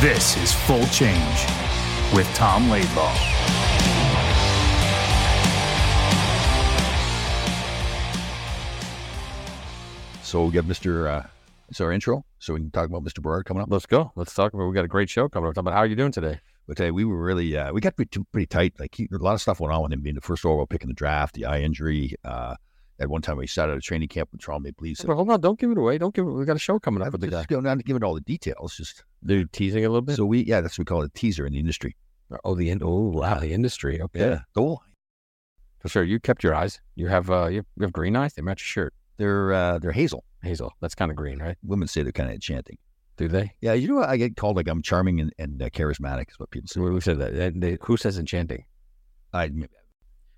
This is Full Change with Tom Laidlaw. So we got Mr. Uh, it's our intro, so we can talk about Mr. Berard coming up. Let's go. Let's talk about. We got a great show coming up. Talk about how are you doing today? But today we were really, uh, we got pretty, pretty tight. Like he, a lot of stuff went on with him being the first overall pick in the draft, the eye injury. Uh, at one time, we sat at a training camp with Toronto Maple Leafs. But hold on, don't give it away. Don't give it. We got a show coming up with the guy. Just, not giving all the details, just They're teasing a little bit. so we, yeah, that's what we call it a teaser in the industry. oh, the in- oh wow, the industry. Okay, Yeah, the whole for sure. You kept your eyes. You have uh, you you have green eyes. They match your shirt. they're uh, they're hazel. Hazel. That's kind of green, right? Women say they're kind of enchanting. Do they? Yeah, you know what? I get called like I'm charming and, and uh, charismatic is what people say. We said that. And they, who says enchanting? I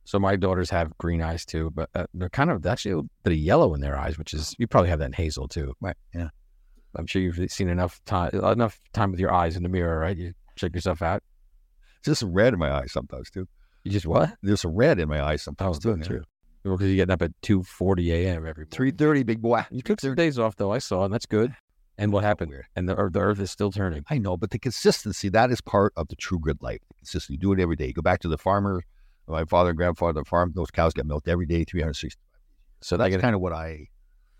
So my daughters have green eyes too, but uh, they're kind of actually a bit of yellow in their eyes, which is you probably have that in hazel too. right. Yeah, I'm sure you've seen enough time enough time with your eyes in the mirror, right? You check yourself out. there's some red in my eyes sometimes too. You just what? There's some red in my eyes sometimes too. true. Because you're getting up at two forty a.m. every Three thirty, big boy. You took some days off though. I saw, and that's good. And what happened? weird. And the, earth- the Earth is still turning. I know, but the consistency, that is part of the true grid life. Consistency. You do it every day. You go back to the farmer, my father and grandfather, the farm, those cows get milked every day, 360. So That's kind of what I,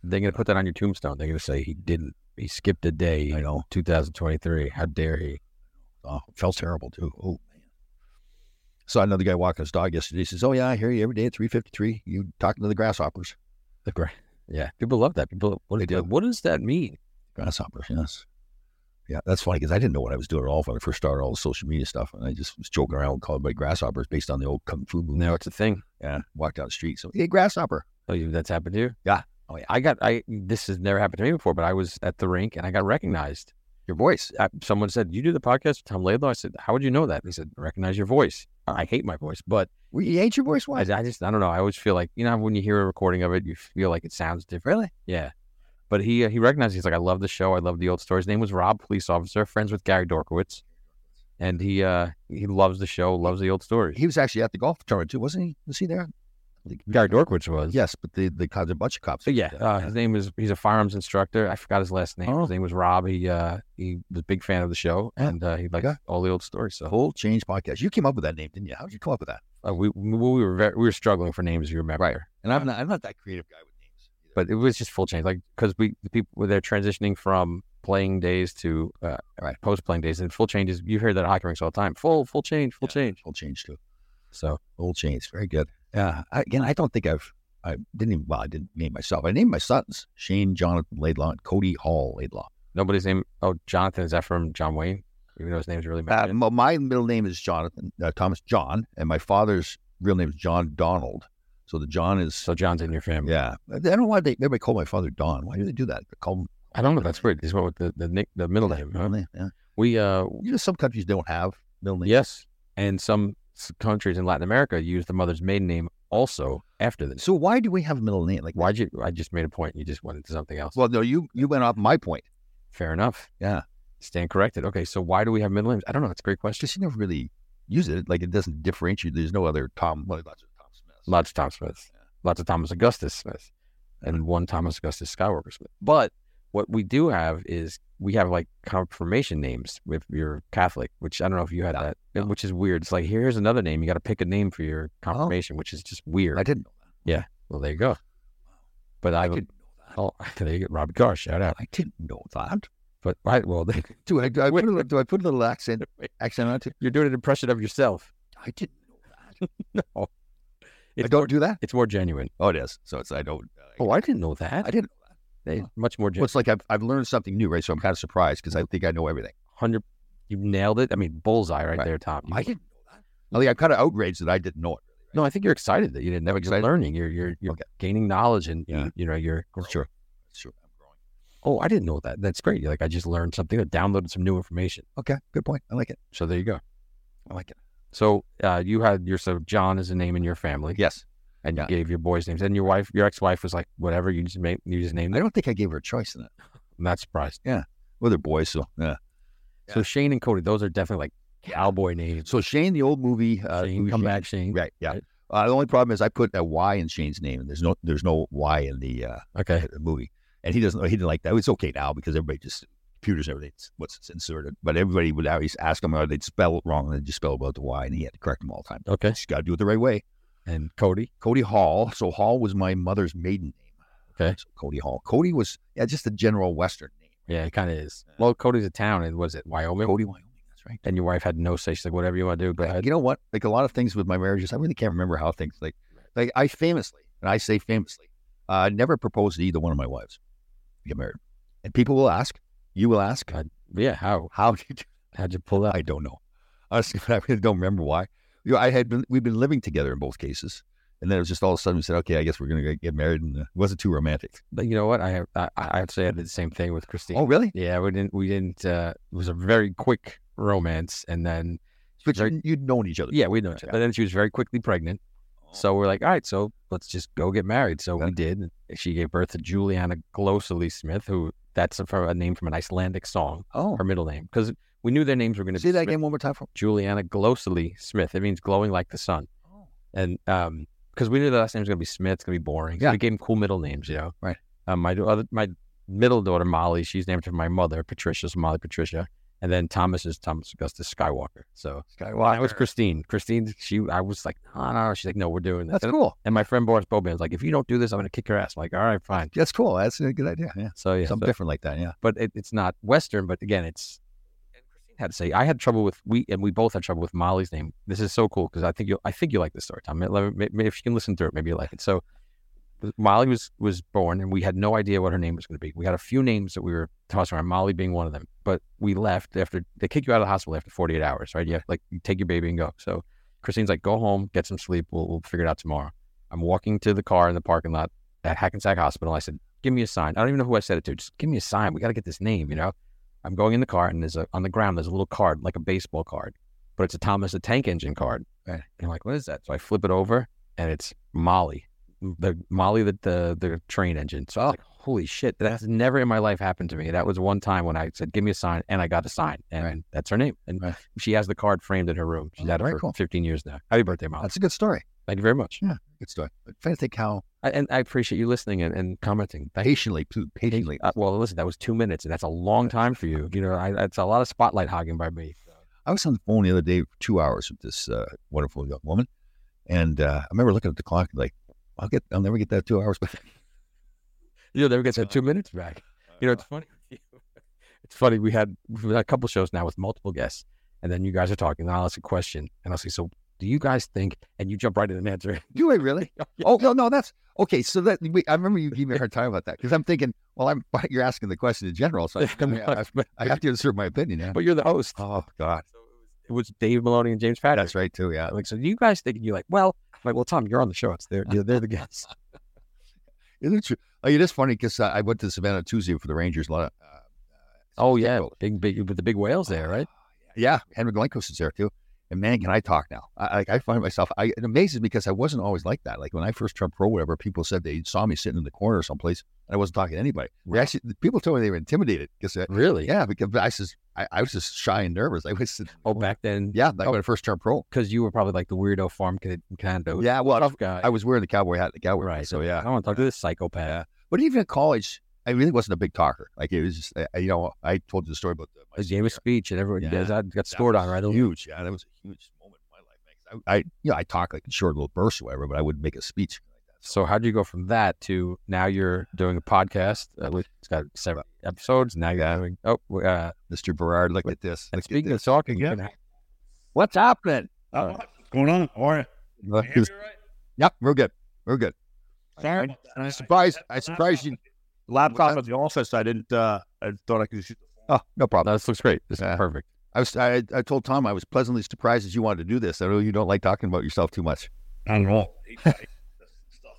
they're gonna put that on your tombstone. They're gonna say he didn't. He skipped a day. I know. 2023. How dare he? oh, felt terrible too. Oh, man. Saw another guy walking his dog yesterday. He says, Oh, yeah, I hear you every day at 353. You talking to the grasshoppers. The great. Yeah, people love that. People. What, They do. What does that mean? Grasshoppers, yes. Yeah, that's funny because I didn't know what I was doing at all when I first started all the social media stuff. And I just was joking around calling everybody grasshoppers based on the old kung fu movie. Now it's a thing. Yeah, walked down the street. So, hey, grasshopper. Oh, you, that's happened to you? Yeah. Oh, yeah. I got. I. This has never happened to me before, but I was at the rink and I got recognized. Your voice. Uh, someone said, "You do the podcast with Tom Laidlaw." I said, "How would you know that?" He said, "Recognize your voice." I hate my voice, but you hate your voice? Why? I, I just I don't know. I always feel like you know when you hear a recording of it, you feel like it sounds different. Really? Yeah. But he uh, he recognized he's like I love the show. I love the old stories. His name was Rob, police officer, friends with Gary Dorkowitz, and he uh he loves the show, loves the old stories. He was actually at the golf tournament too, wasn't he? Was he there? Gary Dorkowitz was. Yes, but the the cops, a bunch of cops. Yeah, uh, his name is he's a firearms instructor. I forgot his last name. Oh. His name was Rob. He uh he was a big fan of the show and uh, he liked Yeah. all the old stories. So Whole Change podcast. You came up with that name, didn't you? How did you come up with that? uh, we we we were very, we were struggling for names. You remember? Right. And I'm not I'm not that creative guy with names. but it was just full change like because we the people they're transitioning from playing days to uh, Right. post playing days and full changes you hear that at hockey rinks all the time full full change full Yeah, change full Change too. so Whole Change. Very good. Yeah. I, again, I don't think I've I didn't even well, I didn't name myself. I named my sons Shane, Jonathan Laidlaw, and Cody Hall Laidlaw. nobody's name oh Jonathan is that from John Wayne even though his name's really Uh, bad my, my middle name is Jonathan uh, Thomas John, and my father's real name is John Donald. So the John is so John's in your family yeah. I don't know why they everybody call my father Don. Why do they do that? They call him I don't know that's weird he's what with the the nick the middle name huh? middle name. Yeah. we uh You know, some countries don't have middle names. yes and some countries in Latin America use the mother's maiden name also after the So why do we have a middle name? Like, why'd you I just made a point you just went into something else Well, no, you you went off my point. fair enough Yeah, stand corrected okay so why do we have middle names I don't know it's a great question because you never really use it. Like, it doesn't differentiate. There's no other Tom. Well, lots of Tom Smiths. Lots of Tom Smiths. Lots of Thomas Augustus Smith. And one Thomas Augustus Skywalker Smith. But what we do have is we have like confirmation names if you're Catholic, which I don't know if you had that, no. which is weird. It's like here's another name. You got to pick a name for your oh. confirmation, which is just weird. I didn't know that. Yeah. Well, there you go. But I, I didn't know that. Oh, there you go. Robbie Carr, shout out. I didn't know that. But right, well, Do I, do I, put, a, little- do I put a little accent accent on it? you're doing an impression of yourself. I didn't know that. No, I don't more, do that. it's more genuine. Oh, it is. So it's I don't. Uh, oh, I didn't know that. I didn't that. Much more Well, it's like I've, I've learned something new, right? So I'm kind of surprised because I think I know everything. Hundred, you nailed it. I mean, bullseye right, Right. there, Tom. You- I didn't know that. I think I'm kind of outraged that I didn't know it. no, I think you're excited that you didn't know. You're learning. You're you're you're Okay. gaining knowledge, and Yeah. you, you know you're. It's sure, true. I'm growing. Oh, I didn't know that. That's great. You're like I just learned something. I downloaded some new information. Okay, good point. I like it. So there you go. I like it. So uh, you had your so John is a name in your family, Yes. And you yeah. gave your boys names. And your wife, your ex-wife, was like, whatever you just made, you just named I don't think I gave her a choice in that. I'm not surprised. Yeah, well, they're boys, so yeah. So Shane and Cody, those are definitely like cowboy names. So Shane, the old movie, uh, Shane, movie come Shane. back, Shane. Right. Yeah. Right. Uh, the only problem is I put a Y in Shane's name, and there's no there's no Y in the uh, Okay. the movie, and he doesn't he didn't like that. It's okay now because everybody just computers and everything what's inserted, but everybody would always ask him or they'd spell it wrong and they'd just spell about the Y, and he had to correct them all the time. Okay. Just got to do it the right way. And Cody. Cody Hall. So Hall was my mother's maiden name. Okay. So Cody Hall. Cody was yeah, just a general Western name. Yeah, it kind of is. Well, Cody's a town, and was it Wyoming? Cody, Wyoming. That's right. And your wife had no say. She's like, whatever you want to do, go ahead. You know what? Like a lot of things with my marriages, I really can't remember how things like like I famously, and I say famously, uh, never proposed to either one of my wives to get married. And people will ask, you will ask, God, yeah. How? how did you? How'd you pull that? I don't know. Honestly, I really don't remember why. You know, I had been we'd been living together in both cases, and then it was just all of a sudden we said, okay, I guess we're gonna get married, and it wasn't too romantic. But you know what? I have. I, I to I did the same thing with Christine. Oh, really? Yeah, we didn't. We didn't. Uh, it was a very quick romance, and then But very- you, you'd known each other. yeah, We'd known each other. But then she was very quickly pregnant, so we're like, all right, so let's just go get married. So we did. She gave birth to Juliana Glosely Smith, who that's a, from a name from an Icelandic song. Oh, Her middle name, because we knew their names were going to say be that Smith. again one more time for Juliana Glosely Smith. It means glowing like the sun. Oh. And um, because we knew the last name was going to be Smith, it's going to be boring. So Yeah. we gave him cool middle names, you know. Right. Um, my other my middle daughter Molly, she's named after my mother Patricia, so Molly Patricia, and then Thomas is Thomas Augustus Skywalker. So Skywalker. that was Christine. Christine, she I was like, no, no. She's like, no, we're doing this. That's and, cool. and my friend Boris Boban was like, if you don't do this, I'm going to kick your ass. I'm like, all right, fine. That's cool. That's a good idea. Yeah, So yeah, something so- different like that. Yeah. but it, it's not Western. But again, it's. And Christine had to say, I had trouble with we, and we both had trouble with Molly's name. This is so cool because I think you, I think you like this story, Tom. If you can listen through it, maybe you like it. So, Molly was was born, and we had no idea what her name was going to be. We had a few names that we were tossing around, Molly being one of them. But we left after they kick you out of the hospital after 48 hours, right? Have, like you take your baby and go. So Christine's like, go home, get some sleep. We'll, we'll figure it out tomorrow. I'm walking to the car in the parking lot at Hackensack Hospital. I said, give me a sign. I don't even know who I said it to. Just give me a sign. We got to get this name, you know? I'm going in the car and there's a, on the ground, there's a little card, like a baseball card, but it's a Thomas the Tank Engine card. And I'm like, what is that? So I flip it over and it's Molly, the Molly, the, the, the train engine. So I was like, holy shit, that has never in my life happened to me. That was one time when I said, give me a sign and I got a sign and Right. that's her name. And Right. she has the card framed in her room. She's Oh, had it for cool. 15 years now. Happy birthday, Molly. That's a good story. Thank you very much. Yeah. Good story. Fantastic how I, and I appreciate you listening and, and commenting. Thank patiently, too, patiently. uh, well, listen, that was two minutes, and that's a long time for you. You know, I, that's a lot of spotlight hogging by me. I was on the phone the other day for two hours with this uh, wonderful young woman, and uh, I remember looking at the clock like, I'll get, I'll never get that two hours back. You'll never get that two minutes back. You know, it's funny. It's funny. We had we've had a couple shows now with multiple guests, and then you guys are talking. And I'll ask a question, and I'll say, "So, do you guys think?" And you jump right in and answer. Do I really? Oh no, no, that's okay. So that wait, I remember you gave me a hard time about that because I'm thinking, well, I'm you're asking the question in general, so I, I'm I, I, have to insert my opinion. Yeah. but you're the host. Oh God, It was Dave Maloney and James Patrick. that's right too. Yeah. Like, so do you guys think? And you're like, well, I'm like, well, Tom, you're on the show. It's they're they're the guests. Isn't it true? Oh, it is funny because uh, I went to Savannah Tuesday for the Rangers. A lot of, uh, Oh yeah, big big with the big whales there, right? Yeah, Henry Glenkos is there too. And man, can I talk now? I, I I find myself, I, it amazes me because I wasn't always like that. Like when I first turned pro, whatever, people said they saw me sitting in the corner someplace and I wasn't talking to anybody. They actually, people told me they were intimidated because, uh, Really? yeah, because I just, I, I was just shy and nervous. I was, Oh, back then, yeah, like oh, when I first turned pro. because you were probably like the weirdo farm kid kind of Yeah, well, tough guy. I was wearing the cowboy hat, the cowboy. right. So yeah, I want to talk to this psychopath. Yeah. But even in college, I really wasn't a big talker. Like it was just, you know, I told you the story about the, my gave a speech and everyone Yeah. does that got That scored on right. Huge, yeah, that was a huge moment in my life. man, I, I, you know, I talk like in short little bursts or whatever, but I wouldn't make a speech. So how do you go from that to now you're doing a podcast? Uh, with- it's got seven episodes. Now you're doing oh, uh, Mr. Berard, look at this. and speaking this. of talking, Yeah. you can- what's happening? Uh, what's going on? How are you? Uh, Can you hear me all right? Yep, we're good. We're good. Sorry about. I'm I- surprised- I I'm had surprised you- Laptop at the office. I didn't. uh I thought I could shoot. Oh, no problem. no, this looks great. This Yeah. is perfect. I was I, I told Tom I was pleasantly surprised that you wanted to do this. I know you don't like talking about yourself too much. Not at all. I hate- I hate this stuff.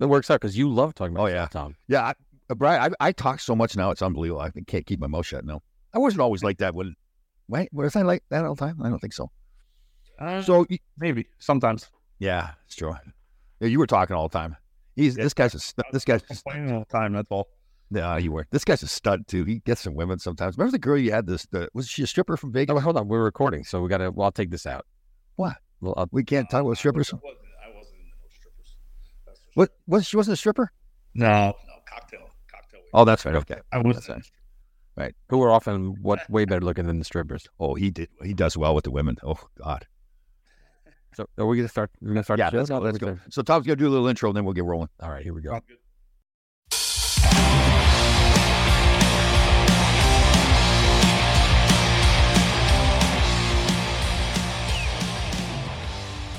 It works out because you love talking about Oh, yeah. Tom. Yeah, I, uh, Bryan, I, I talk so much now; it's unbelievable. I can't keep my mouth shut now. I wasn't always like that. When, wait, was I like that all the time? I don't think so. Uh, So, maybe sometimes. yeah, it's true. Yeah, you were talking all the time. He's this guy's a stu- this guy's complaining all the time. That's all. yeah, you were. This guy's a stud too. He gets some women sometimes. Remember the girl you had? This the, was she a stripper from Vegas? No, wait, hold on. We're recording, so we got to. Well, I'll take this out. What? Well, I'll, We can't talk about strippers. I wasn't, I wasn't into no strippers. That's. What was she wasn't a stripper? No, no cocktail, cocktail. Oh, that's right. Okay. I was. That's right. who are often what way better looking than the strippers. Oh, he did. He does well with the women. Oh God. So are we gonna start? We're gonna start. Yeah, the show? let's go. Let's go. So Tom's gonna do a little intro, and then we'll get rolling. All right, here we go. Sounds.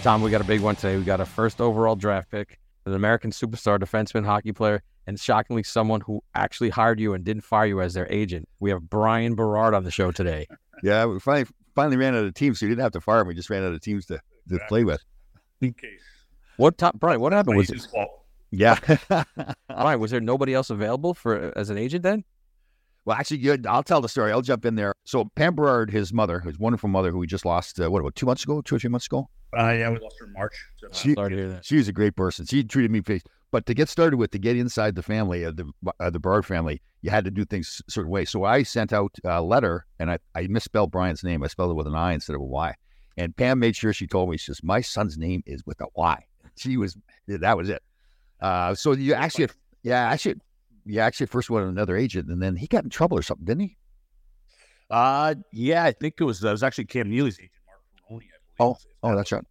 Tom, we got a big one today. We got a first overall draft pick, an American superstar defenseman, hockey player, and shockingly, someone who actually hired you and didn't fire you as their agent. We have Bryan Berard on the show today. Yeah, we finally finally ran out of teams, so you didn't have to fire him. We just ran out of teams to, to play with. In case. What top, Bryan? What happened? Was It's his fault. Yeah. Bryan? Was there nobody else available for as an agent then? Well, actually, good. I'll tell the story. I'll jump in there. So Pam Berard, his mother, his wonderful mother, who we just lost, uh, what about two months ago, two or three months ago? Uh, yeah, we lost her in March. So, uh, She- Sorry to hear that. She was a great person. She treated me face. But to get started with, to get inside the family, uh, the uh, the Berard family, you had to do things a certain way. So I sent out a letter, and I, I misspelled Bryan's name. I spelled it with an I instead of a Y. And Pam made sure she told me, she says, my son's name is with a Y. She was, that was it. Uh, so you actually, yeah, actually, you actually first wanted another agent, and then he got in trouble or something, didn't he? Uh, yeah, I think it was. That was actually Cam Neely's agent, Mark Peroni, I believe. Oh, oh, that that's was- right.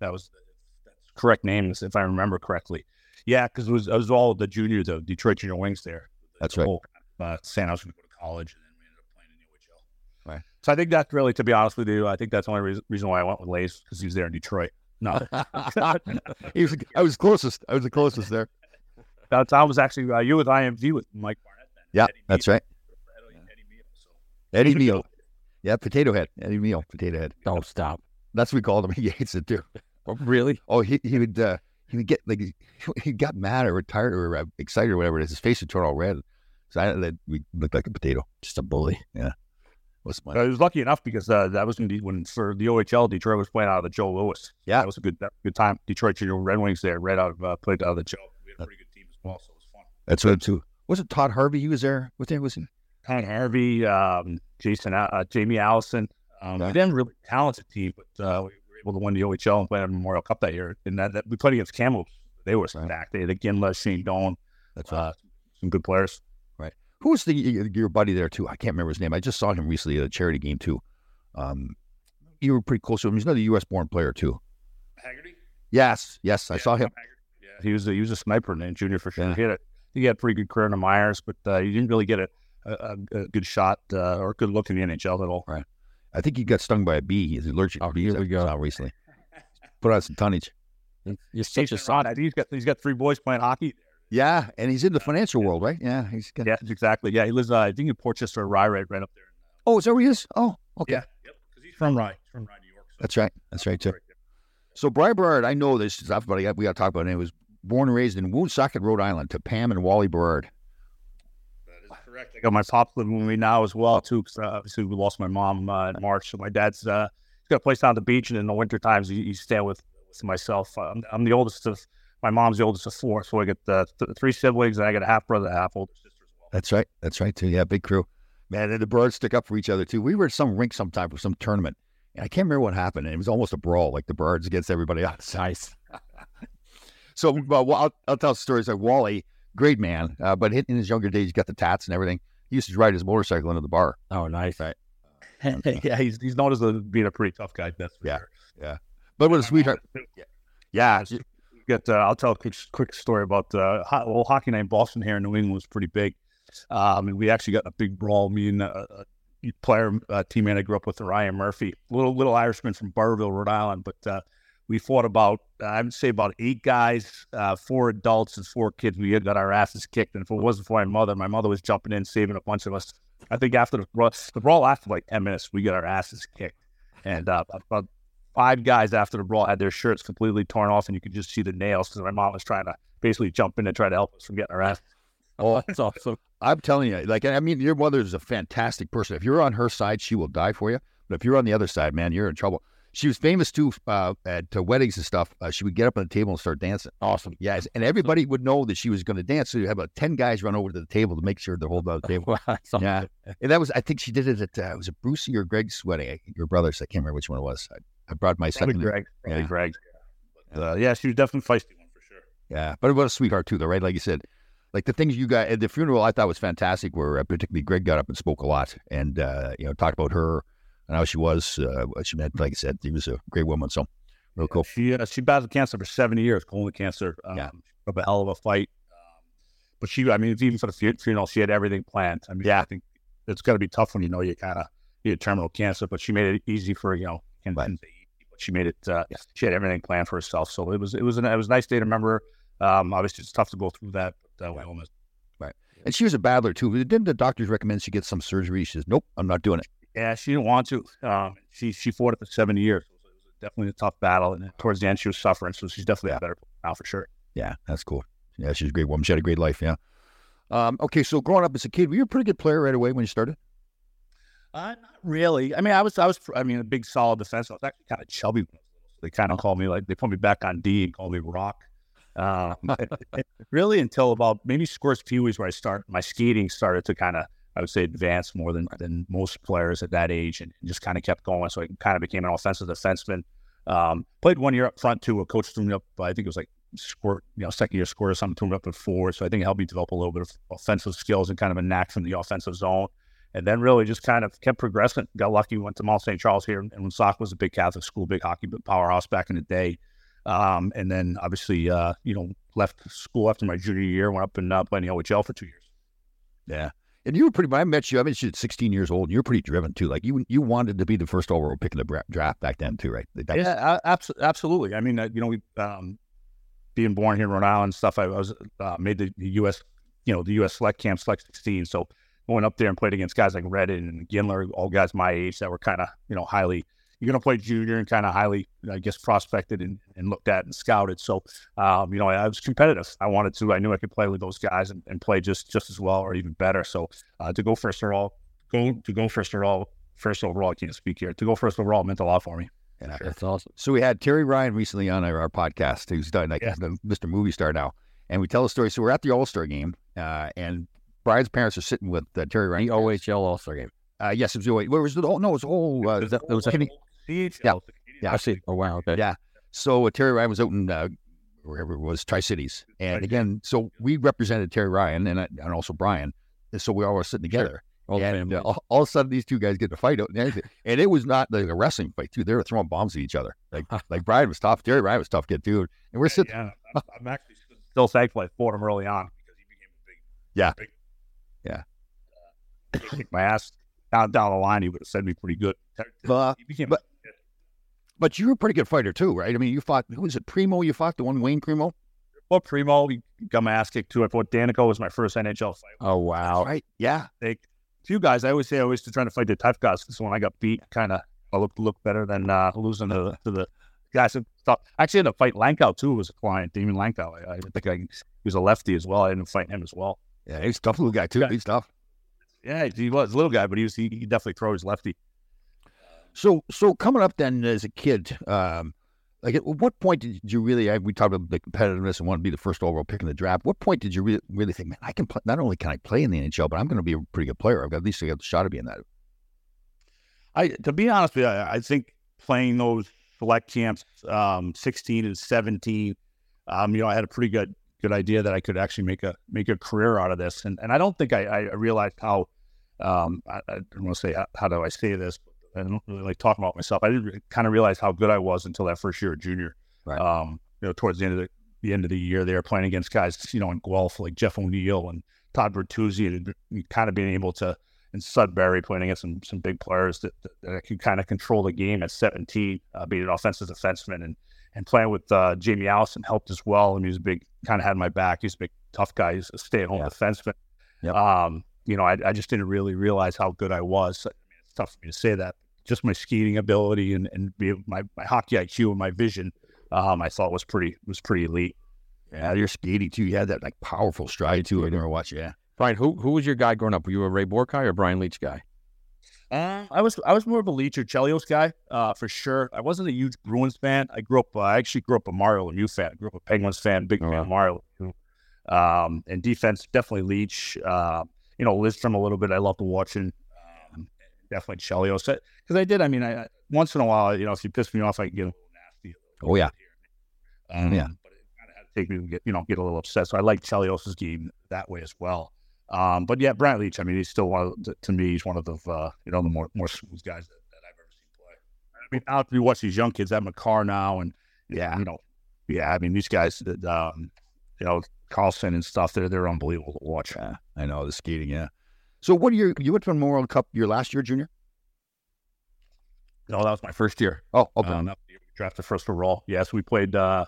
That was the that's correct name, if I remember correctly. Yeah, because it was it was all the juniors the Detroit Junior Wings there. That's The right. whole, Uh, saying I was going to go to college, and then we ended up playing in the OHL. Right. So I think that's really, to be honest with you, I think that's the only reason, reason why I went with Lace because he was there in Detroit. No, he was, I was closest. I was the closest there. That's I was actually uh, you with IMG with Mike Barnett. Then, Yeah, Eddie that's Mead, right. Eddie, Eddie Mead, so. Eddie Meal. Yeah, potato head. Eddie Meal, potato head. Don't stop. That's what we called him. He hates it too. Oh, really? Oh, he, he would uh, he would get like he, he got mad or tired or uh, excited or whatever it is. His face would turn all red. So I, that we looked like a potato. Just a bully. Yeah. What's my I was lucky enough because uh, that was when, the- when for the OHL, Detroit was playing out of the Joe Louis. Yeah. that was a good that was a good time. Detroit Junior Red Wings there, right out of uh, played out of the Joe. We had a pretty good team as well, so it was fun. That's what too. Was it Todd Harvey? He was there. Was there? Was he? Todd Harvey, um, Jason, uh, Jamie Allison. Um, Yeah. We didn't really talented team, but uh, we were able to win the OHL and play the Memorial Cup that year. And that, that we played against Kamloops. They were Right. stacked. They had Ginla, Shane Doan, That's right. uh, some good players. Right. Who was the your buddy there too? I can't remember his name. I just saw him recently at a charity game too. Um, you were pretty close to him. He's another U.S. born player too. Haggerty. Yes, yes, I saw him. Yeah, he was a, he was a sniper in junior for sure. Yeah. He had a he had a pretty good career in the Myers, but uh, he didn't really get a, a, a good shot uh, or a good look in the NHL at all. I think he got stung by a bee. He's allergic Oh, to bees. here we go. Now recently, put on some tonnage. You're such a son. He's got he's got three boys playing hockey. Yeah, and he's in the financial world, right? Yeah, he's got. Yeah, exactly. Yeah, he lives uh, I think in Portchester, Rye, right, right up there. Oh, is that where he is? Oh, okay. Yeah, yep. Because he's from Rye, from Rye, New York. So That's right. That's right too. So Bryan Berard, I know this stuff, but we got to talk about it. He was born and raised in Woonsocket, Rhode Island, to Pam and Wally Berard. That is correct. I got my pops living with me now as well too. Because uh, obviously we lost my mom uh, in March, so my dad's uh, he's got a place down the beach, and in the winter times he, he's staying with with myself. I'm, I'm the oldest of my mom's the oldest of four, so I got uh, th- three siblings, and I got a half brother, half older sister as well. That's right. That's right too. Yeah, big crew. Man, and the birds stick up for each other too. We were at some rink sometime for some tournament, and I can't remember what happened. And it was almost a brawl, like the birds against everybody else. Nice. So uh, well, I'll, I'll tell stories like Wally, great man, uh, but in his younger days, he got the tats and everything. He used to ride his motorcycle into the bar. Oh, nice. Right. yeah, he's he's known as a, being a pretty tough guy. That's for Yeah. sure. But what a sweetheart. Yeah, She Get, uh, I'll tell a quick, quick story about uh, ho- well, hockey night in Boston here in New England was pretty big. Um, and we actually got a big brawl. Me and uh, a player, uh, teammate I grew up with, Ryan Murphy, little little Irishman from Barville, Rhode Island. But uh, we fought about, I would say, about eight guys, uh, four adults and four kids. We had got our asses kicked. And if it wasn't for my mother, my mother was jumping in, saving a bunch of us. I think after the brawl, the brawl lasted like 10 minutes, we got our asses kicked. And uh, about five guys after the brawl had their shirts completely torn off, and you could just see the nails because my mom was trying to basically jump in and try to help us from getting our ass. Oh, that's awesome. I'm telling you, like, I mean, your mother is a fantastic person. If you're on her side, she will die for you. But if you're on the other side, man, you're in trouble. She was famous too uh, at uh, weddings and stuff. Uh, she would get up on the table and start dancing. Awesome. Yes, and everybody would know that she was going to dance. So you have about ten guys run over to the table to make sure they're holding on the table. yeah, and that was I think she did it at uh, was it Brucey or Greg's wedding? Your brothers. I can't remember which one it was. I, I brought my Probably second. Greg. Probably Yeah. Greg. But, uh, yeah, she was definitely feisty one for sure. Yeah, but what a sweetheart too, though, right? Like you said, like the things you got at the funeral, I thought was fantastic. Where uh, particularly Greg got up and spoke a lot, and uh, you know talked about her and how she was. Uh, she meant, like I said, she was a great woman. So real cool. She uh, she battled cancer for seven years, colon cancer. Um, Yeah. up a hell of a fight. Um, but she, I mean, it's even for the funeral, she had everything planned. I mean, Yeah. I think it's got to be tough when you know you kind of you had terminal cancer, but she made it easy for you know. And, Right. she made it. Uh, She had everything planned for herself, so it was it was an, it was a nice day to remember. Um, obviously, it's tough to go through that, but uh, we almost And she was a battler too. Didn't the doctors recommend she get some surgery? She says, "Nope, I'm not doing it." Yeah, she didn't want to. Um, she she fought it for seven years. It was, it was definitely a tough battle, and towards the end, she was suffering. So she's definitely a better now for sure. Yeah, that's cool. Yeah, she's a great woman. She had a great life. Yeah. Um, okay, so growing up as a kid, were you a pretty good player right away when you started? Uh, not really. I mean, I was I was I mean a big solid defense. I was actually kind of chubby. When I was little, so they kind of called me like they put me back on D and called me Rock. Um, really until about maybe Squirts Pee Wees where I started my skating started to kind of I would say advanced more than than most players at that age and, just kind of kept going. So I kind of became an offensive defenseman. Um, played one year up front too. A coach threw me up. I think it was like squirt, you know, second year squirt or something. Threw me up at four. So I think it helped me develop a little bit of offensive skills and kind of a knack from the offensive zone. And then really just kind of kept progressing. Got lucky. Went to Mount St. Charles here, and Woonsocket was a big Catholic school, big hockey powerhouse back in the day. Um, and then obviously, uh, you know, left school after my junior year, went up and uh, played in the OHL for two years. Yeah. And you were pretty. I met you, I met you at 16 years old. And you were pretty driven too. Like you, you wanted to be the first overall pick in the draft back then too, right? That's- Yeah, absolutely. I mean, uh, you know, we um, being born here in Rhode Island and stuff. I was uh, made the, U.S. You know, the U.S. select camp, select 16. So going up there and played against guys like Redden and Gindler, all guys my age that were kind of you know highly. You're going to play junior and kind of highly, I guess, prospected and, and looked at and scouted. So, um, you know, I, I was competitive. I wanted to. I knew I could play with those guys and, and play just just as well or even better. So, uh, to go first overall, go to go first overall, first overall. I can't speak here. To go first overall meant a lot for me. Yeah. That's awesome. So we had Terry Ryan recently on our, our podcast, who's done like Yeah. the Mr. Movie Star now, and we tell a story. So we're at the All Star game, uh, and Bryan's parents are sitting with uh, Terry Ryan. The OHL All Star game. Uh, yes, it was. Where was the whole? No, it was a whole. Uh, it was a- Kenny- CHL, Yeah. the Canadian Yeah. I see. Oh wow. Okay. Yeah. So uh, Terry Ryan was out in uh, wherever it was, Tri Cities, and again, so we represented Terry Ryan and I- and also Bryan, and so we all were sitting together. All and uh, all, all of a sudden, these two guys get in a fight out and and it was not like a wrestling fight too. They were throwing bombs at each other. Like like Bryan was tough, Terry Ryan was tough kid too, and we're sitting. Yeah, I'm, I'm actually still thankful I fought him early on because he became a big. Yeah. Big, Yeah. Uh, my ass down down the line. He would have said me pretty good. Uh, He became. but- But you were a pretty good fighter too, right? I mean, you fought. Who was it? Primeau. You fought the one Wayne Primeau. fought Primeau. He got my ass kicked too. I fought Danico. Was my first NHL fight. Oh wow. Right. Yeah. They, few guys. I always say I always trying to fight the tough guys because when I got beat, kind of I looked looked better than uh, losing to, to the guys. that Stuff. Actually, ended up fighting Langkow too. Was a client, Daymond Langkow. I, I think I, he was a lefty as well. I ended up fighting him as well. Yeah, he's a tough little guy too. Yeah. He's tough. Yeah, he was a little guy, but he was he, he definitely throws lefty. So, so coming up then as a kid, um, like at what point did you really? We talked about the competitiveness and want to be the first overall pick in the draft. What point did you really, really think, man, I can play? Not only can I play in the NHL, but I'm going to be a pretty good player. I've got at least I got the shot of being that. I to be honest with you, I, I think playing those select camps, um, sixteen and seventeen, um, you know, I had a pretty good good idea that I could actually make a make a career out of this, and and I don't think I, I realized how, um, I, I don't want to say how, how do I say this, but I don't really like talking about myself. I didn't kind of realize how good I was until that first year of junior. Right. Um, you know, towards the end of the the end of the year there, playing against guys, you know, in Guelph like Jeff O'Neill and Todd Bertuzzi, and kind of being able to in Sudbury playing against some some big players that, that, that could kind of control the game at 17, uh, being an offensive defenseman, and and playing with uh, Jamie Allison helped as well. I mean, he was a big, kind of had my back. He's a big, tough guy. He's a stay at home yeah. defenseman. Yep. Um, you know, I, I just didn't really realize how good I was. I mean, it's tough for me to say that. Just my skating ability and and be, my my hockey IQ and my vision, um, I thought was pretty was pretty elite. Yeah, you're skating too. You had that like powerful stride too. I never watched. Yeah, Bryan, who who was your guy growing up? Were you a Ray Bourque guy or Brian Leetch guy? Uh, I was I was more of a Leetch or Chelios guy, uh, for sure. I wasn't a huge Bruins fan. I grew up. Uh, I actually grew up a Mario Lemieux fan. I grew up a Penguins fan, big oh, fan of Mario. Um, and defense definitely Leetch. Uh, you know, Lidstrom a little bit. I loved watching. Definitely Chelios because I did. I mean, I once in a while, you know, if you piss me off, I can get a little nasty. A little oh yeah, um, yeah. But it kind of had to take me to get you know get a little upset. So I like Chelios's game that way as well. Um, but yeah, Brian Leetch. I mean, he's still one of, to me. He's one of the uh, you know the more more smooth guys that, that I've ever seen play. I mean, now you watch these young kids at Makar now, and yeah, you know, yeah. I mean, these guys that um, you know Carlson and stuff. They're they're unbelievable to watch. Yeah, I know the skating. Yeah. So what year you went to the World Cup? Your last year, junior? No, that was my first year. Oh, okay. Um, drafted first overall. Yes, we played. uh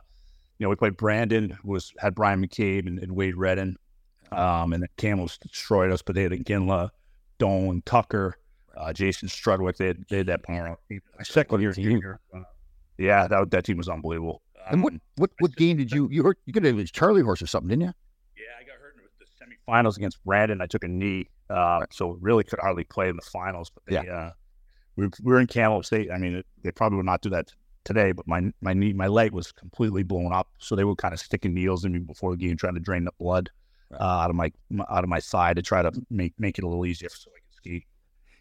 You know, we played Brandon. Was had Bryan McCabe and, and Wade Redden. Um, and the Camels destroyed us, but they had Ginla, Doan, Tucker, uh, Jason Strudwick. They had, they had that power. My second year, team. Uh, yeah, that that team was unbelievable. And what um, what what game did you you hurt? You got a Charlie horse or something, didn't you? Yeah, I got hurt in semifinals against Brandon. I took a knee, uh, right. so really could hardly play in the finals. But they, yeah, uh, we, we were in Kamloops State. I mean, it, they probably would not do that today, but my my knee, my leg was completely blown up. So they were kind of sticking needles in me before the game, trying to drain the blood uh, out of my out of my side to try to make make it a little easier so I can skate.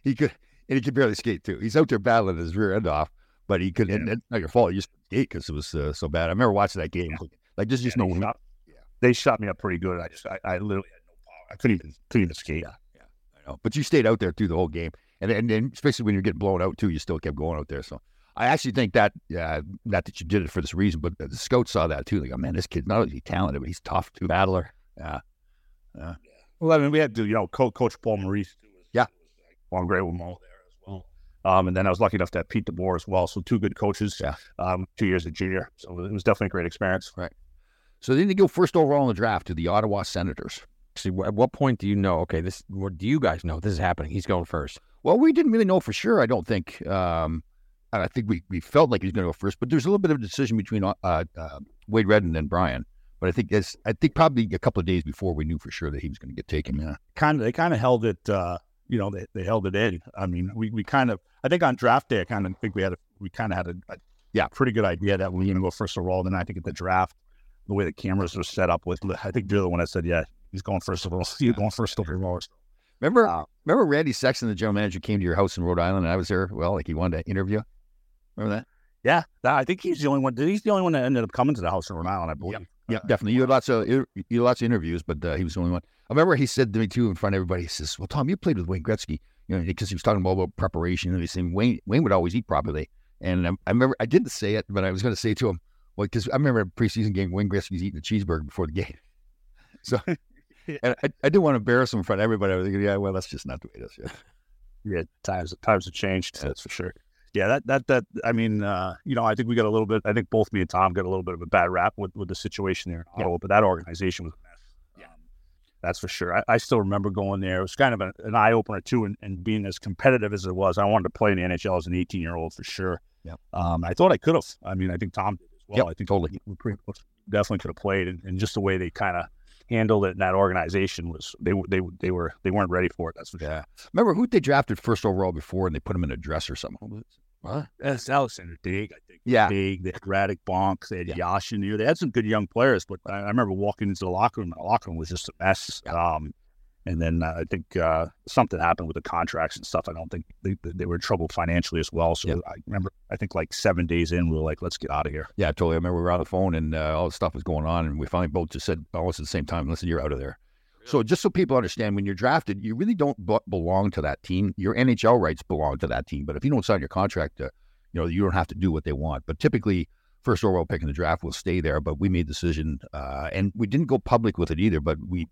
He could, and he could barely skate too. He's out there battling his rear end off, but he could. Yeah. And, and not your fault. You just skate because it was uh, so bad. I remember watching that game. Yeah. Like just just yeah, no. Shot, yeah, they shot me up pretty good. I just I, I literally had. I couldn't even couldn't even skate. Yeah, yeah, I know. But you stayed out there through the whole game, and and, and especially when you're getting blown out too, you still kept going out there. So. I actually think that, uh, not that you did it for this reason, but the scouts saw that too. They go, man, this kid not only talented, but he's tough too. Battler. Yeah. Yeah. Well, I mean, we had to, you know, Co- Coach Paul Maurice too. Was, yeah. Was, like, great with Mo there as well. Um, and then I was lucky enough to have Pete DeBoer as well. So two good coaches. Yeah. Um, two years of junior. So it was definitely a great experience. Right. So then they go first overall in the draft to the Ottawa Senators. At what point do you know? Okay, this. What do you guys know? This is happening. He's going first. Well, we didn't really know for sure. I don't think. Um, I think we, we felt like he was going to go first, but there's a little bit of a decision between uh, uh, Wade Redden and Bryan. But I think it's I think probably a couple of days before we knew for sure that he was going to get taken. Yeah, kind of. They kind of held it. Uh, you know, they, they held it in. I mean, we, we kind of. I think on draft day, I kind of think we had a, we kind of had a, a, yeah pretty good idea that we were going to go first overall. Then I think at the draft, the way the cameras were set up with, I think you're the one that said, yeah, he's going first of overall. He's going first overall. Remember, uh, remember Randy Sexton, the general manager, came to your house in Rhode Island, and I was there. Well, like he wanted to interview. Remember that? Yeah, I think he's the only one. He's the only one that ended up coming to the house in Rhode Island, I believe. Yep. Yeah, definitely. You had lots of you had lots of interviews, but uh, he was the only one. I remember he said to me too in front of everybody. He says, "Well, Tom, you played with Wayne Gretzky, you know, because he was talking about, about preparation and he everything. Wayne Wayne would always eat properly." And um, I remember I didn't say it, but I was going to say to him, "Well, because I remember a preseason game, Wayne Gretzky's eating a cheeseburger before the game." So, and I, I didn't want to embarrass him in front of everybody. I was thinking, "Yeah, well, that's just not the way it is." Yeah, yeah times times have changed. That's for sure yeah, that that that I mean, uh, you know, I think we got a little bit. I think both me and Tom got a little bit of a bad rap with, with the situation there in Ottawa, yeah. but that organization was a mess. Yeah, um, that's for sure. I, I, still remember going there. It was kind of a, an eye opener too, and, and being as competitive as it was. I wanted to play in the NHL as an 18 year old for sure. Yeah, um, I thought I could have. I mean, I think Tom did as well. Yep, I think totally. We pretty definitely could have played, and, and just the way they kind of handled it in that organization was they they they were they weren't ready for it. That's for yeah. sure. Remember who they drafted first overall before, and they put him in a dress or something. What? That's Alexander Daigle, I think. Yeah. Daigle, they had Radek Bonk, they had yeah. Yashin. You know, they had some good young players, but I, I, remember walking into the locker room, the locker room was just a mess. Yeah. Um, and then uh, I think uh, something happened with the contracts and stuff. I don't think they, they were in trouble financially as well. So I remember, I think like seven days in, we were like, let's get out of here. Yeah, totally. I remember we were on the phone and uh, all the stuff was going on. And we finally both just said almost at the same time, listen, you're out of there. So just so people understand, when you're drafted, you really don't b- belong to that team. Your NHL rights belong to that team. But if you don't sign your contract, uh, you know, you don't have to do what they want. But typically, first overall pick in the draft will stay there. But we made the decision, uh, and we didn't go public with it either. But we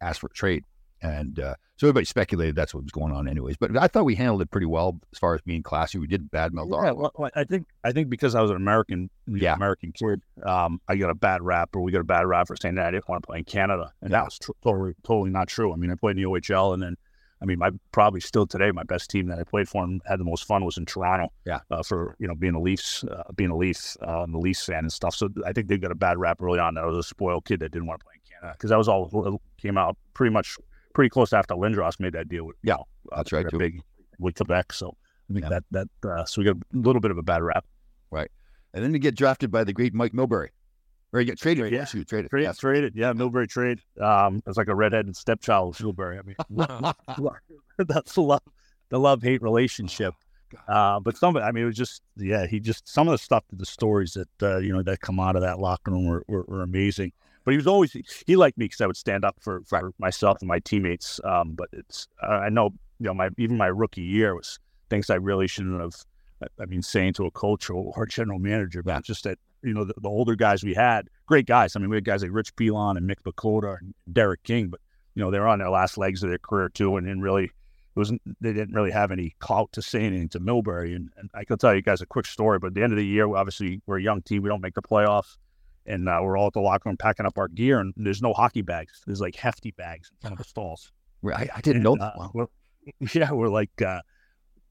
asked for a trade, and uh, so everybody speculated that's what was going on, anyways. But I thought we handled it pretty well as far as being classy. We didn't badmouth. Yeah, well, I think I think because I was an American, yeah. American kid, um, I got a bad rap, or we got a bad rap for saying that I didn't want to play in Canada, and yeah. that was tr- totally totally not true. I mean, I played in the OHL, and then I mean, my probably still today, my best team that I played for and had the most fun was in Toronto. Yeah. Uh, for you know being a Leafs, uh, being a Leafs, uh, and the Leafs fan and stuff. So I think they got a bad rap early on. That I was a spoiled kid that didn't want to play in Canada because that was all came out pretty much pretty close after Lindros made that deal with. Yeah, you know, that's right. Too. Big with Quebec. So I think yeah. that that uh, so we got a little bit of a bad rap. Right, and then to get drafted by the great Mike Milbury. Or you get traded. Yeah, you traded. Trade, yes. traded. Yeah, Milbury trade. Um, it's like a redheaded stepchild of Milbury. I mean, that's the love, the love hate relationship. Uh, but some, of I mean, it was just, yeah, he just some of the stuff, the stories that uh, you know that come out of that locker room were, were, were amazing. But he was always he liked me because I would stand up for, for myself and my teammates. Um, but it's I know you know my even my rookie year was things I really shouldn't have. I mean, saying to a coach or, or general manager, but just that you know the, the, older guys we had, great guys. I mean, we had guys like Rich Pilon and Mick Vukota and Derek King, but you know they're on their last legs of their career too, and, and really it wasn't they didn't really have any clout to say anything to Milbury. And, and I can tell you guys a quick story. But at the end of the year, obviously we're a young team, we don't make the playoffs, and uh, we're all at the locker room packing up our gear, and there's no hockey bags. There's like hefty bags in front of the stalls. I, I didn't and, know that. Uh, we're, yeah, we're like. Uh,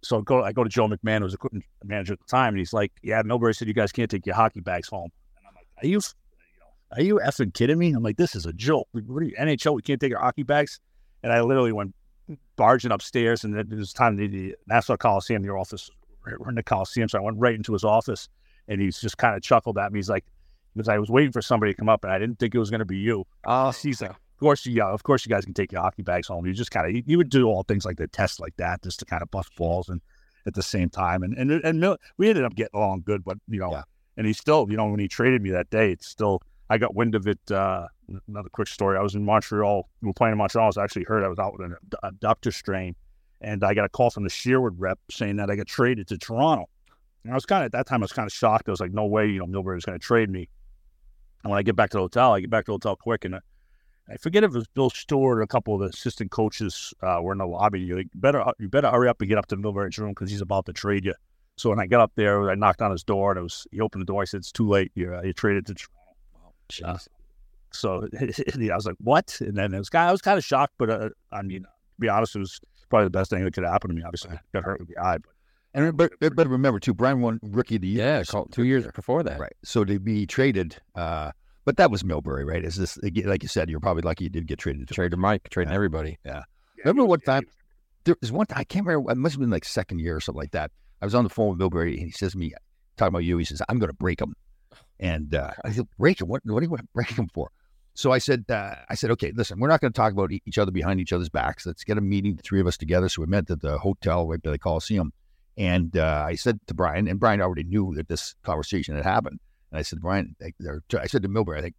so I go, I go to Joe McMahon, who was equipment manager at the time, and he's like, "Yeah, Milbury said you guys can't take your hockey bags home." And I'm like, "Are you, are you effing kidding me?" I'm like, "This is a joke. What are you, NHL? We can't take our hockey bags." And I literally went barging upstairs, and it was time to the Nassau Coliseum, your office. We're in the Coliseum, so I went right into his office, and he's just kind of chuckled at me. He's like, "Because I was waiting for somebody to come up, and I didn't think it was going to be you." Oh, he's like, of course, yeah, of course, you guys can take your hockey bags home. You just kind of you, would do all things like the test like that, just to kind of bust balls and at the same time. And and and we ended up getting along good, but you know, yeah. and he still, you know, when he traded me that day, it's still I got wind of it. Uh, another quick story: I was in Montreal. We were playing in Montreal. I was actually heard I was out with an abductor strain, and I got a call from the Sherwood rep saying that I got traded to Toronto. And I was kind of at that time I was kind of shocked. I was like, no way, you know, Milbury was going to trade me. And when I get back to the hotel, I get back to the hotel quick, and I forget if it was Bill Stewart or a couple of the assistant coaches uh, were in the lobby. You're like, better, you better hurry up and get up to Milbury's room because he's about to trade you. So when I got up there, I knocked on his door and it was he opened the door. I said, "It's too late. You're uh, you traded to Toronto." Uh, so I was like, "What?" And then it was I was kind of shocked, but uh, I mean, to be honest, it was probably the best thing that could happen to me. Obviously, I got hurt with the eye, but and but but remember too, Bryan won rookie of the year. Yeah, two years before that. Right. So to be traded, uh, but that was Milbury, right? Is this like you said? You're probably lucky you did get traded. To traded Mike, trading yeah. everybody. Yeah. yeah remember what time? There was one time I can't remember. It must have been like second year or something like that. I was on the phone with Milbury, and he says to me, talking about you, he says, "I'm going to break him." And uh, I said, "Break him? What? What do you want to break him for?" So I said, uh, "I said, okay, listen, we're not going to talk about each other behind each other's backs. Let's get a meeting, the three of us together." So we met at the hotel right by the Coliseum, and uh, I said to Bryan, and Bryan already knew that this conversation had happened. And I said, Bryan, I said to Milbury, I think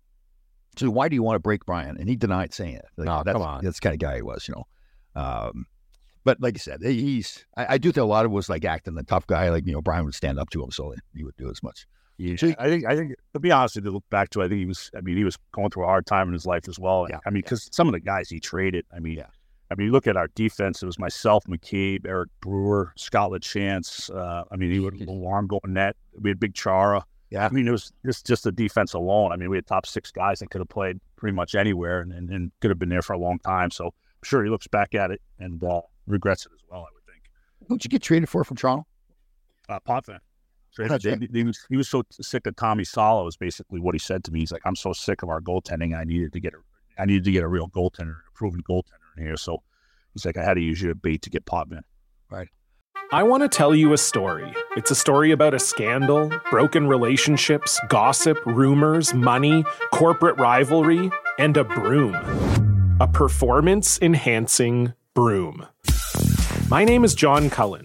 so why do you want to break Bryan? And he denied saying it. Like, no, that's, come on. That's the kind of guy he was, you know. Um, but like I said, he's. I, I, do think a lot of it was like acting the tough guy. Like you know, Bryan would stand up to him, so he would do as much. Yeah, so he, I think. I think to be honest, to look back to, I think he was. I mean, he was going through a hard time in his life as well. Yeah. I mean, because yeah. some of the guys he traded. I mean, yeah. I mean, you look at our defense. It was myself, McCabe, Eric Brewer, Scott LaChance. Uh, I mean, he would alarm going net. We had Big Chara. Yeah. I mean, it was just just the defense alone. I mean, we had top six guys that could have played pretty much anywhere and, and, and could have been there for a long time. So I'm sure he looks back at it and uh, regrets it as well, I would think. Who'd you get traded for from Toronto? Uh, Potvin. He, he, was, he was so sick of Tommy Salo was basically what he said to me. He's like, I'm so sick of our goaltending. I needed to get a, I needed to get a real goaltender, a proven goaltender here. So he's like, I had to use your bait to get Potvin. Right. I want to tell you a story. It's a story about a scandal, broken relationships, gossip, rumors, money, corporate rivalry, and a broom. A performance enhancing broom. My name is John Cullen.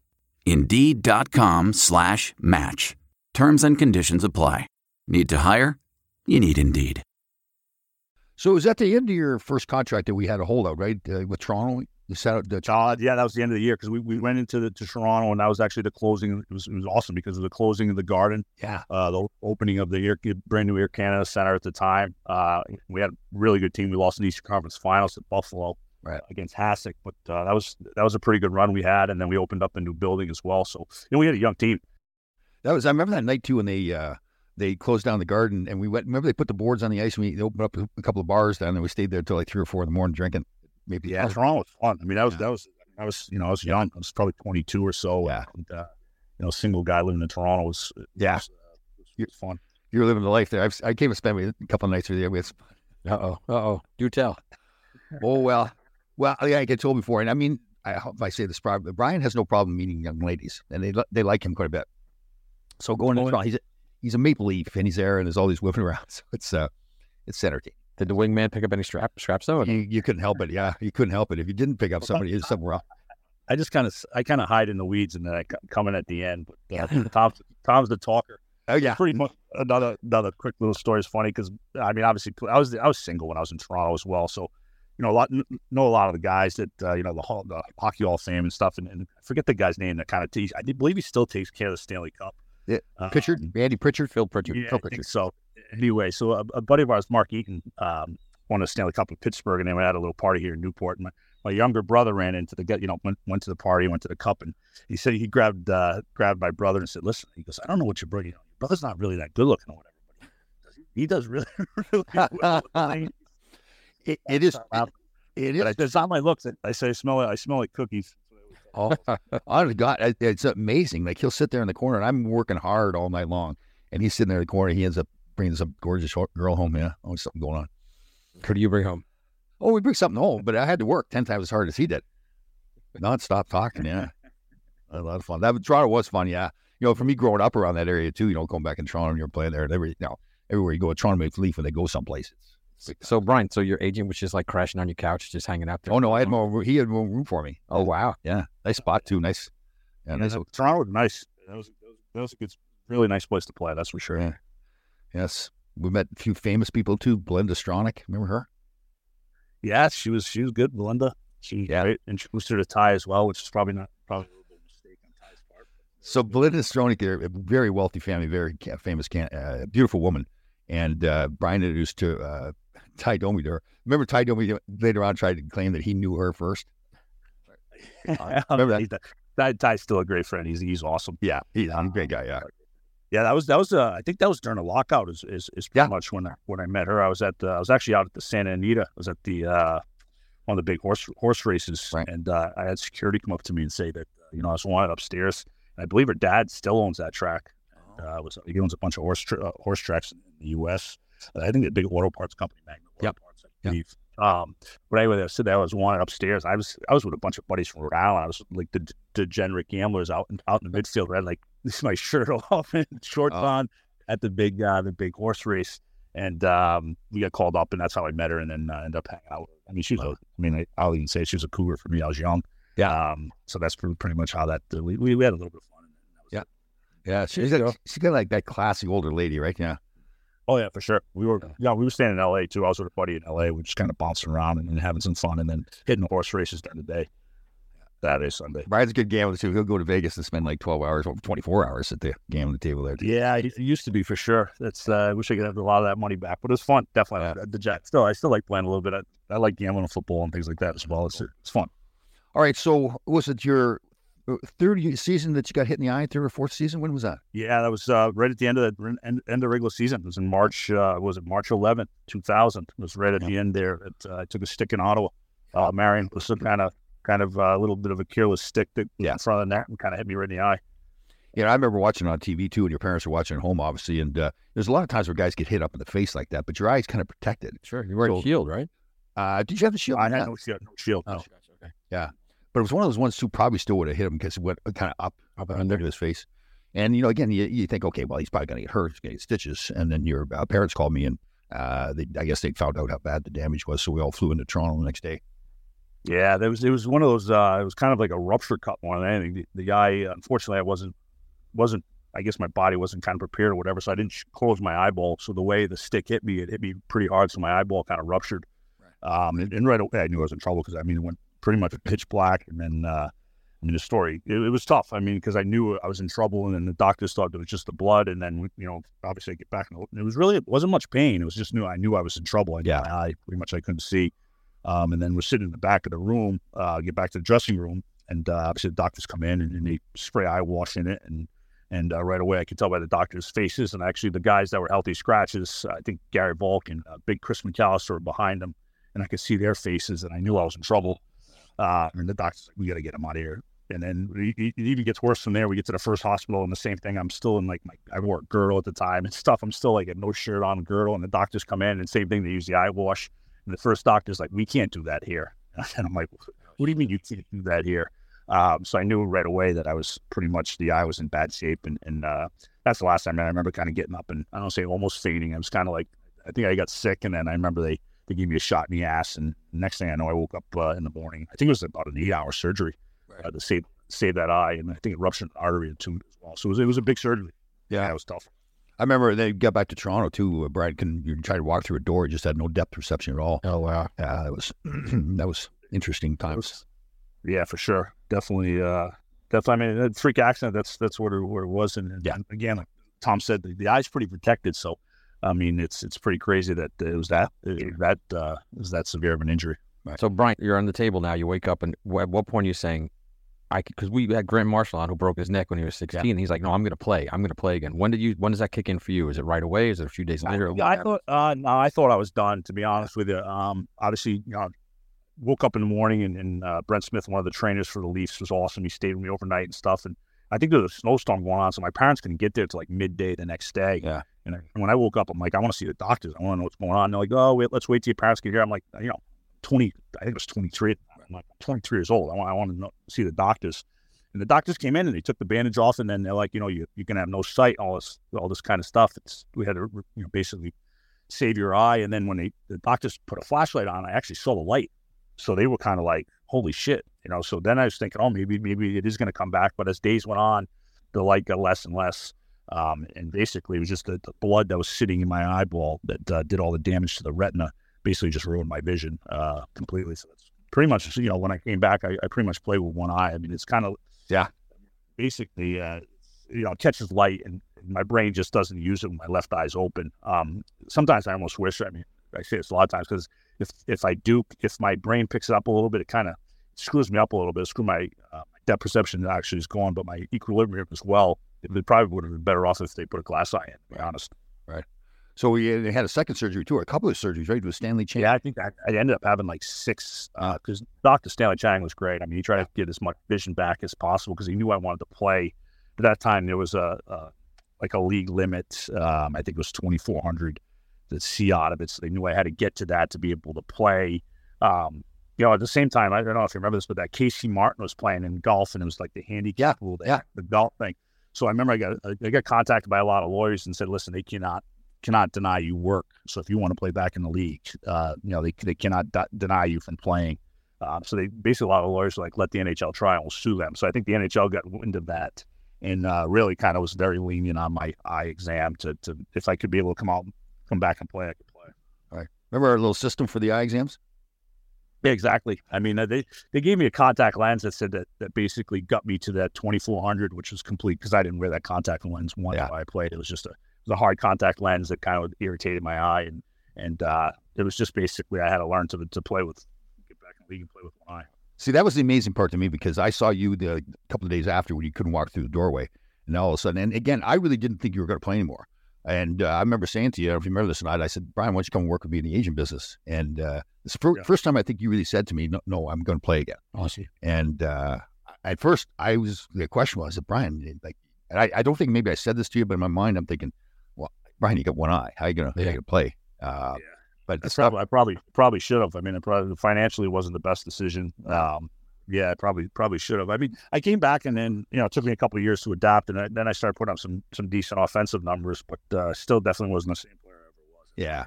Indeed.com slash match. Terms and conditions apply. Need to hire? You need Indeed. So it was at the end of your first contract that we had a holdout, right? Uh, with Toronto? You set out the uh, yeah, that was the end of the year because we, we went into the to Toronto and that was actually the closing. It was it was awesome because of the closing of the Garden. Yeah, uh, the opening of the Air, brand new Air Canada Center at the time. Uh, we had a really good team. We lost in the Eastern Conference Finals at Buffalo right. against Hasek, but uh, that was that was a pretty good run we had. And then we opened up a new building as well. So you know we had a young team. That was I remember that night too when they uh, they closed down the Garden and we went. Remember they put the boards on the ice and we opened up a couple of bars down and we stayed there until like three or four in the morning drinking. Maybe yeah, Toronto was fun. I mean that was yeah. that was I was, you know, I was young. I was probably 22 or so. Yeah. And, uh, you know, single guy living in Toronto was, yeah, was, uh, was, was fun. You were living the life there. I've, I came and spent a couple of nights with you. With, uh oh, uh oh, do tell. oh well, well, yeah, I get told before, and I mean, I hope I say this properly. Bryan has no problem meeting young ladies, and they they like him quite a bit. So going to Toronto, he's a, he's a maple leaf, and he's there, and there's all these women around. So it's uh, it's entertaining. Did the wingman pick up any strap straps though? You, you couldn't help it. Yeah, you couldn't help it. If you didn't pick up somebody, it's something wrong. I just kind of I kind of hide in the weeds and then I come in at the end. But uh, Tom's Tom's the talker. Oh yeah, pretty much another another quick little story is funny because I mean obviously I was I was single when I was in Toronto as well, so you know a lot know a lot of the guys that uh, you know the, hall, the hockey hall of fame and stuff, and, and forget the guy's name that kind of tease. I believe he still takes care of the Stanley Cup. Yeah, Pritchard, Andy Pritchard, Phil Pritchard, yeah, Phil Pritchard. so anyway, so a, a, buddy of ours, Mark Eaton, um, won a Stanley Cup in Pittsburgh, and then we had a little party here in Newport. And my, my younger brother ran into the you know, went, went to the party, went to the cup, and he said he grabbed uh, grabbed my brother and said, "Listen," he goes, "I don't know what you're bringing. Your brother's not really that good looking or whatever, but he does really, really well." it, it is. It is. I, it's not my looks. I say I smell it. I smell like cookies. oh, oh God, it's amazing. Like he'll sit there in the corner, and I'm working hard all night long, and he's sitting there in the corner. He ends up bringing some gorgeous girl home. Yeah, oh, always something going on. Who do you bring home? Oh, we bring something home, but I had to work ten times as hard as he did. Not stop talking, yeah. a lot of fun. That Toronto was fun, yeah. You know, for me growing up around that area too, you know, going back in Toronto and you're playing there and every you know, everywhere you go, Toronto Maple Leaf when they go someplace. It's, so Bryan, so your agent was just like crashing on your couch, just hanging out there. Oh no, I had more. He had more room for me. Oh wow, yeah, nice spot too. Nice. Yeah, nice. Toronto nice. That was, that was a good, really nice place to play. That's for sure. Yeah. Yes, we met a few famous people too. Belinda Stronach, remember her? Yeah, she was she was good, Belinda. She yeah. Great. introduced her to Ty as well, which is probably not probably a little bit of a mistake on Ty's part. So Belinda Stronach, a very wealthy family, very famous, uh, beautiful woman, and uh, Bryan introduced to uh, Ty Domi to her. Remember, Ty Domi later on tried to claim that he knew her first. remember that? Ty, Ty's still a great friend. He's he's awesome. Yeah, he's a great guy. Yeah. Yeah, that was that was uh, I think that was during a lockout is is, is pretty yeah. much when I when I met her. I was at the, I was actually out at the Santa Anita. I was at the uh, one of the big horse horse races, right. and uh, I had security come up to me and say that uh, you know I was wanted upstairs. And I believe her dad still owns that track. Oh. Uh, was he owns a bunch of horse tra- uh, horse tracks in the U.S. I think the big auto parts company, Magna Auto yep. Parts, I believe. Yep. Um, but anyway, I said that I was wanted upstairs. I was I was with a bunch of buddies from Rhode Island. I was like the degenerate gamblers out in, out in the midfield. I had like this my shirt off and shorts oh. on. at the big uh, the big horse race, and um, we got called up, and that's how I met her, and then uh, ended up hanging out. I mean, she was. A, I mean, I, will even say she was a cougar for me. I was young. Yeah. Um, so that's pretty, pretty much how that uh, we, we had a little bit of fun. Yeah. Yeah. She's got, she's got like that classy older lady, right? Yeah. Oh yeah, for sure. We were yeah, we were staying in L.A. too. I was with a buddy in L.A. We were just kind of bouncing around and, and having some fun, and then hitting the horse races during the day. Saturday, Sunday. Brian's a good gambler too. He'll go to Vegas and spend like twelve hours, or twenty four hours at the gambling table there. Too. Yeah, it used to be for sure. That's uh, I wish I could have a lot of that money back, but it was fun. Definitely, yeah. the Jets. Still, I still like playing a little bit. I, I like gambling on football and things like that as well. It's it's fun. All right, so was it your third season that you got hit in the eye? Third or fourth season? When was that? Yeah, that was uh, right at the end of the end, end of regular season. It was in March. Uh, was it March 11th, 2000? It was right at yeah. the end there. It, uh, I took a stick in Ottawa. Uh, Marian Hossa some kind of kind of uh, a little bit of a careless stick that yeah. in front of the net and kind of hit me right in the eye. Yeah, I remember watching on TV too, and your parents were watching at home, obviously. And uh, there's a lot of times where guys get hit up in the face like that, but your eye's kind of protected. Sure, you wear so, a shield, right? Uh, did you have the shield? I had no shield. No shield. Oh, okay. Yeah, but it was one of those ones who probably still would have hit him because it went kind of up, up under his face. And you know, again, you, you think, okay, well, he's probably going to get hurt, he's going to get stitches. And then your uh, parents called me, and uh, they, I guess they found out how bad the damage was, so we all flew into Toronto the next day. Yeah, there was it was one of those. Uh, it was kind of like a rupture cut more than anything. The, the eye, unfortunately, I wasn't wasn't. I guess my body wasn't kind of prepared or whatever, so I didn't close my eyeball. So the way the stick hit me, it hit me pretty hard, so my eyeball kind of ruptured. Right. Um, and, and, right away, I knew I was in trouble because I mean, it went pretty much pitch black, and then uh, I mean, the story it, it was tough. I mean, because I knew I was in trouble, and then the doctors thought it was just the blood, and then you know, obviously, I get back, and it was really it wasn't much pain. It was just knew I knew I was in trouble. I yeah, I pretty much I couldn't see. Um, and then we're sitting in the back of the room, uh, get back to the dressing room, and uh, obviously the doctors come in and, and they spray eye wash in it, and and uh, right away I could tell by the doctors' faces, and actually the guys that were healthy scratches, I think Garry Valk and uh, Big Chris McAllister were behind them, and I could see their faces, and I knew I was in trouble. Uh, and the doctor's like, "We got to get him out of here." And then it, it even gets worse from there. We get to the first hospital, and the same thing. I'm still in like my I wore a girdle at the time and stuff. I'm still like a no shirt on girdle, and the doctors come in and same thing. They use the eye wash and the first doctor's like, we can't do that here. And I'm like, what do you mean you can't do that here? Um, so I knew right away that I was pretty much the eye was in bad shape, and and uh, that's the last time I remember kind of getting up and I don't say almost fainting. I was kind of like I think I got sick, and then I remember they they gave me a shot in the ass, and next thing I know, I woke up uh, in the morning. I think it was about an eight hour surgery right. uh, to save save that eye, and I think it ruptured an artery too as well. So it was it was a big surgery. Yeah, it was tough. I remember they got back to Toronto too. Uh, Brad can you try to walk through a door, it just had no depth perception at all. Oh wow, yeah, that was that was interesting times. Yeah, for sure, definitely. Uh, definitely. I mean, freak accident. That's that's what it, where it was. And, and yeah. again, like Tom said, the, the eye's pretty protected. So, I mean, it's it's pretty crazy that it was that it, that uh, was that severe of an injury. Right. So, Bryan, you're on the table now. You wake up, and at what point are you saying, I because we had Grant Marshall on who broke his neck when he was 16. Yeah. He's like, no, I'm going to play. I'm going to play again. When did you? When does that kick in for you? Is it right away? Is it a few days later? Yeah, I thought. Uh, no, I thought I was done. To be honest with you, um, obviously, you know, woke up in the morning and, and uh, Brent Smith, one of the trainers for the Leafs, was awesome. He stayed with me overnight and stuff. And I think there was a snowstorm going on, so my parents couldn't get there to like midday the next day. Yeah. And, I, when I woke up, I'm like, I want to see the doctors. I want to know what's going on. And they're like, oh, wait, let's wait till your parents get here. I'm like, you know, 20. I think it was 23. I'm like 23 years old. I want, I want to know, see the doctors. And the doctors came in and they took the bandage off, and then they're like, you know, you you can have no sight, all this all this kind of stuff. It's we had to you know basically save your eye. And then when they the doctors put a flashlight on, I actually saw the light, so they were kind of like, holy shit, you know. So then I was thinking, oh, maybe maybe it is going to come back. But as days went on, the light got less and less. Um, and basically, it was just the, the, blood that was sitting in my eyeball that uh, did all the damage to the retina. Basically, just ruined my vision uh, completely. So that's pretty much, you know, when I came back, I, I pretty much played with one eye. I mean, it's kind of yeah. Basically, uh, you know, catches light and my brain just doesn't use it when my left eye's open. Um, sometimes I almost wish, I mean, I say this a lot of times because if, if I do, if my brain picks it up a little bit, it kind of screws me up a little bit. Screw my, uh, my depth perception actually is gone, but my equilibrium as well. It probably would have been better off if they put a glass eye in, to be honest. Right. So we had a second surgery too, or a couple of surgeries, right? With Stanley Chang. Yeah, I think I, I ended up having like six because uh, Dr. Stanley Chang was great. I mean, he tried to get as much vision back as possible because he knew I wanted to play. At that time, there was a, a like a league limit. Um, I think it was twenty four hundred to see out of it, so they knew I had to get to that to be able to play. Um, you know, at the same time, I don't know if you remember this, but that Casey Martin was playing in golf, and it was like the handicap rule, yeah, the golf thing. So I remember I got I got contacted by a lot of lawyers and said, listen, they cannot cannot deny you work. So if you want to play back in the league, uh, you know they they cannot d- deny you from playing. Uh, so they basically a lot of lawyers like let the NHL try and we'll sue them. So I think the NHL got wind of that and uh, really kind of was very lenient on my eye exam to, to if I could be able to come out come back and play, I could play. All right. Remember our little system for the eye exams? Yeah, exactly. I mean, uh, they they gave me a contact lens that said that that basically got me to that 2400, which was complete because I didn't wear that contact lens once yeah. I played. It was just a it was a hard contact lens that kind of irritated my eye, and and uh, it was just basically I had to learn to to play with get back in the league and play with one eye. See, that was the amazing part to me because I saw you the couple of days after when you couldn't walk through the doorway, and all of a sudden, and again, I really didn't think you were going to play anymore. And uh, I remember saying to you, I if you remember this night, I said, Bryan, why don't you come work with me in the agent business? And uh, it's the fir- yeah. first time I think you really said to me, no, no I'm going to play again. Awesome. And uh, at first, I was, the question was, Bryan, like, and I, I, don't think maybe I said this to you, but in my mind, I'm thinking, well, Bryan, you got one eye. How are you going to play? Uh, yeah. But probably, I probably probably should have. I mean, it probably financially wasn't the best decision. Um, yeah, probably probably should have. I mean, I came back and then you know it took me a couple of years to adapt, and I, then I started putting up some some decent offensive numbers, but uh, still definitely wasn't the same player I ever was. Yeah,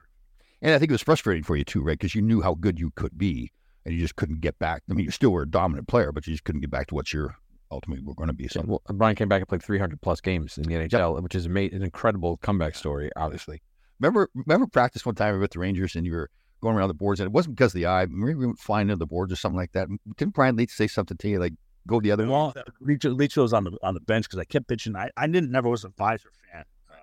and I think it was frustrating for you too, right? Because you knew how good you could be, and you just couldn't get back. I mean, you still were a dominant player, but you just couldn't get back to what you're ultimately were going to be. So, well, Bryan came back and played 300 plus games in the NHL, yep. which is an incredible comeback story. Obviously, remember remember practice one time with the Rangers, and you were going around the boards, and it wasn't because of the eye. Maybe we went flying into the boards or something like that. Didn't Brian Leetch say something to you like go the other well, way? Leetch, Leetch was on the on the bench because I kept pitching. I, I didn't never was a visor fan, um,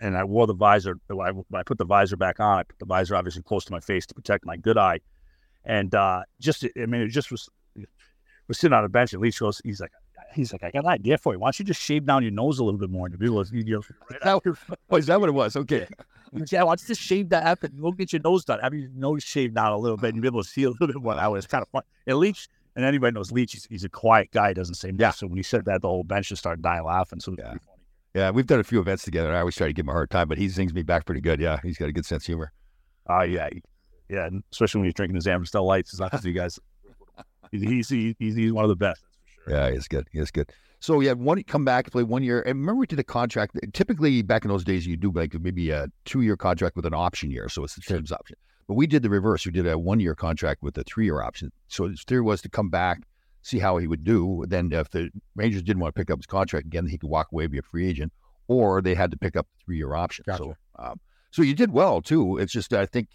and I wore the visor. When I, when I put the visor back on, I put the visor obviously close to my face to protect my good eye, and uh, just I mean it just was was sitting on a bench, and Leetch goes, he's like, he's like, I got an idea for you. Why don't you just shave down your nose a little bit more and be able to, you know, right that, oh, is that what it was? Okay. yeah, why don't just shave that up and go get your nose done? Have your nose shaved down a little bit and be able to see a little bit more. That was kind of fun. And Leetch, and anybody knows Leetch, he's, he's a quiet guy, doesn't say much. Yeah. So when he said that, the whole bench just started dying laughing. So yeah. Yeah, we've done a few events together. I always try to give him a hard time, but he sings me back pretty good. Yeah, he's got a good sense of humor. Oh, uh, yeah. Yeah, especially when he's drinking his Amstel Lights. Not because you guys. He's, he's, he's one of the best. Yeah, he's good. He's good. So yeah, one come back, play one year. And remember we did a contract. Typically back in those days, you do like maybe a two year contract with an option year, so it's the team's option. But we did the reverse. We did a one year contract with a three year option. So his theory was to come back, see how he would do. Then if the Rangers didn't want to pick up his contract again, he could walk away, be a free agent, or they had to pick up the three year option. Gotcha. So, um, so you did well too. It's just I think.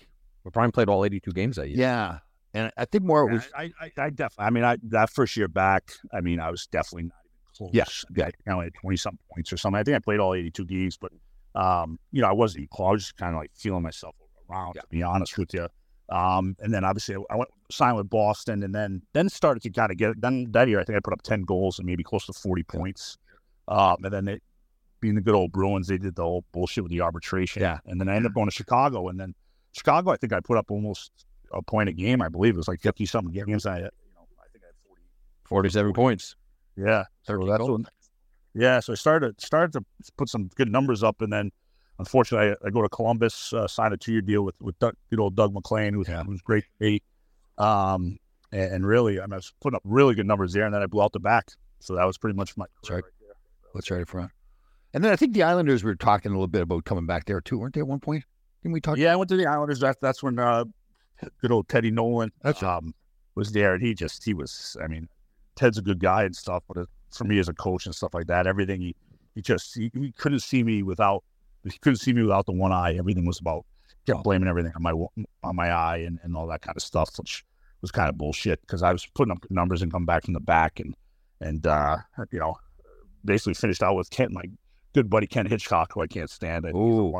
But Bryan played all 82 games that year. Yeah, and I think more was. I, I, I definitely. I mean, I, that first year back, I mean, I was definitely not even close. Yeah, yeah. I only had twenty something points or something. I think I played all eighty-two games, but um, you know, I wasn't even close. I was just kind of like feeling myself around. Yeah. To be honest with you. Um, and then obviously I went signed with Boston, and then then started to kind of get it. Then that year, I think I put up ten goals and maybe close to forty points. Um, and then they, being the good old Bruins, they did the whole bullshit with the arbitration. Yeah. And then I ended up going to Chicago, and then Chicago, I think I put up almost a point a game. I believe it was like fifty something games. I, you know, I think I had 40, 47 points. Yeah, so that's what, yeah. So I started started to put some good numbers up, and then unfortunately, I, I go to Columbus, uh, sign a two year deal with with Doug, good old Doug MacLean, who, yeah. was great. Um, and, and, really, I, mean, I was putting up really good numbers there, and then I blew out the back. So that was pretty much my that's right. right That's right front. And then I think the Islanders were talking a little bit about coming back there too, weren't they? At one point, didn't we talk? Yeah, I went to the Islanders. That, that's when uh, good old Teddy Nolan um, was there, and he just he was. I mean, Ted's a good guy and stuff, but for me as a coach and stuff like that, everything he he just he, he couldn't see me without he couldn't see me without the one eye. Everything was about kept blaming everything on my on my eye and, and all that kind of stuff, which was kind of bullshit because I was putting up numbers and come back from the back and and uh, you know basically finished out with Kent, my good buddy Ken Hitchcock, who I can't stand. It. Ooh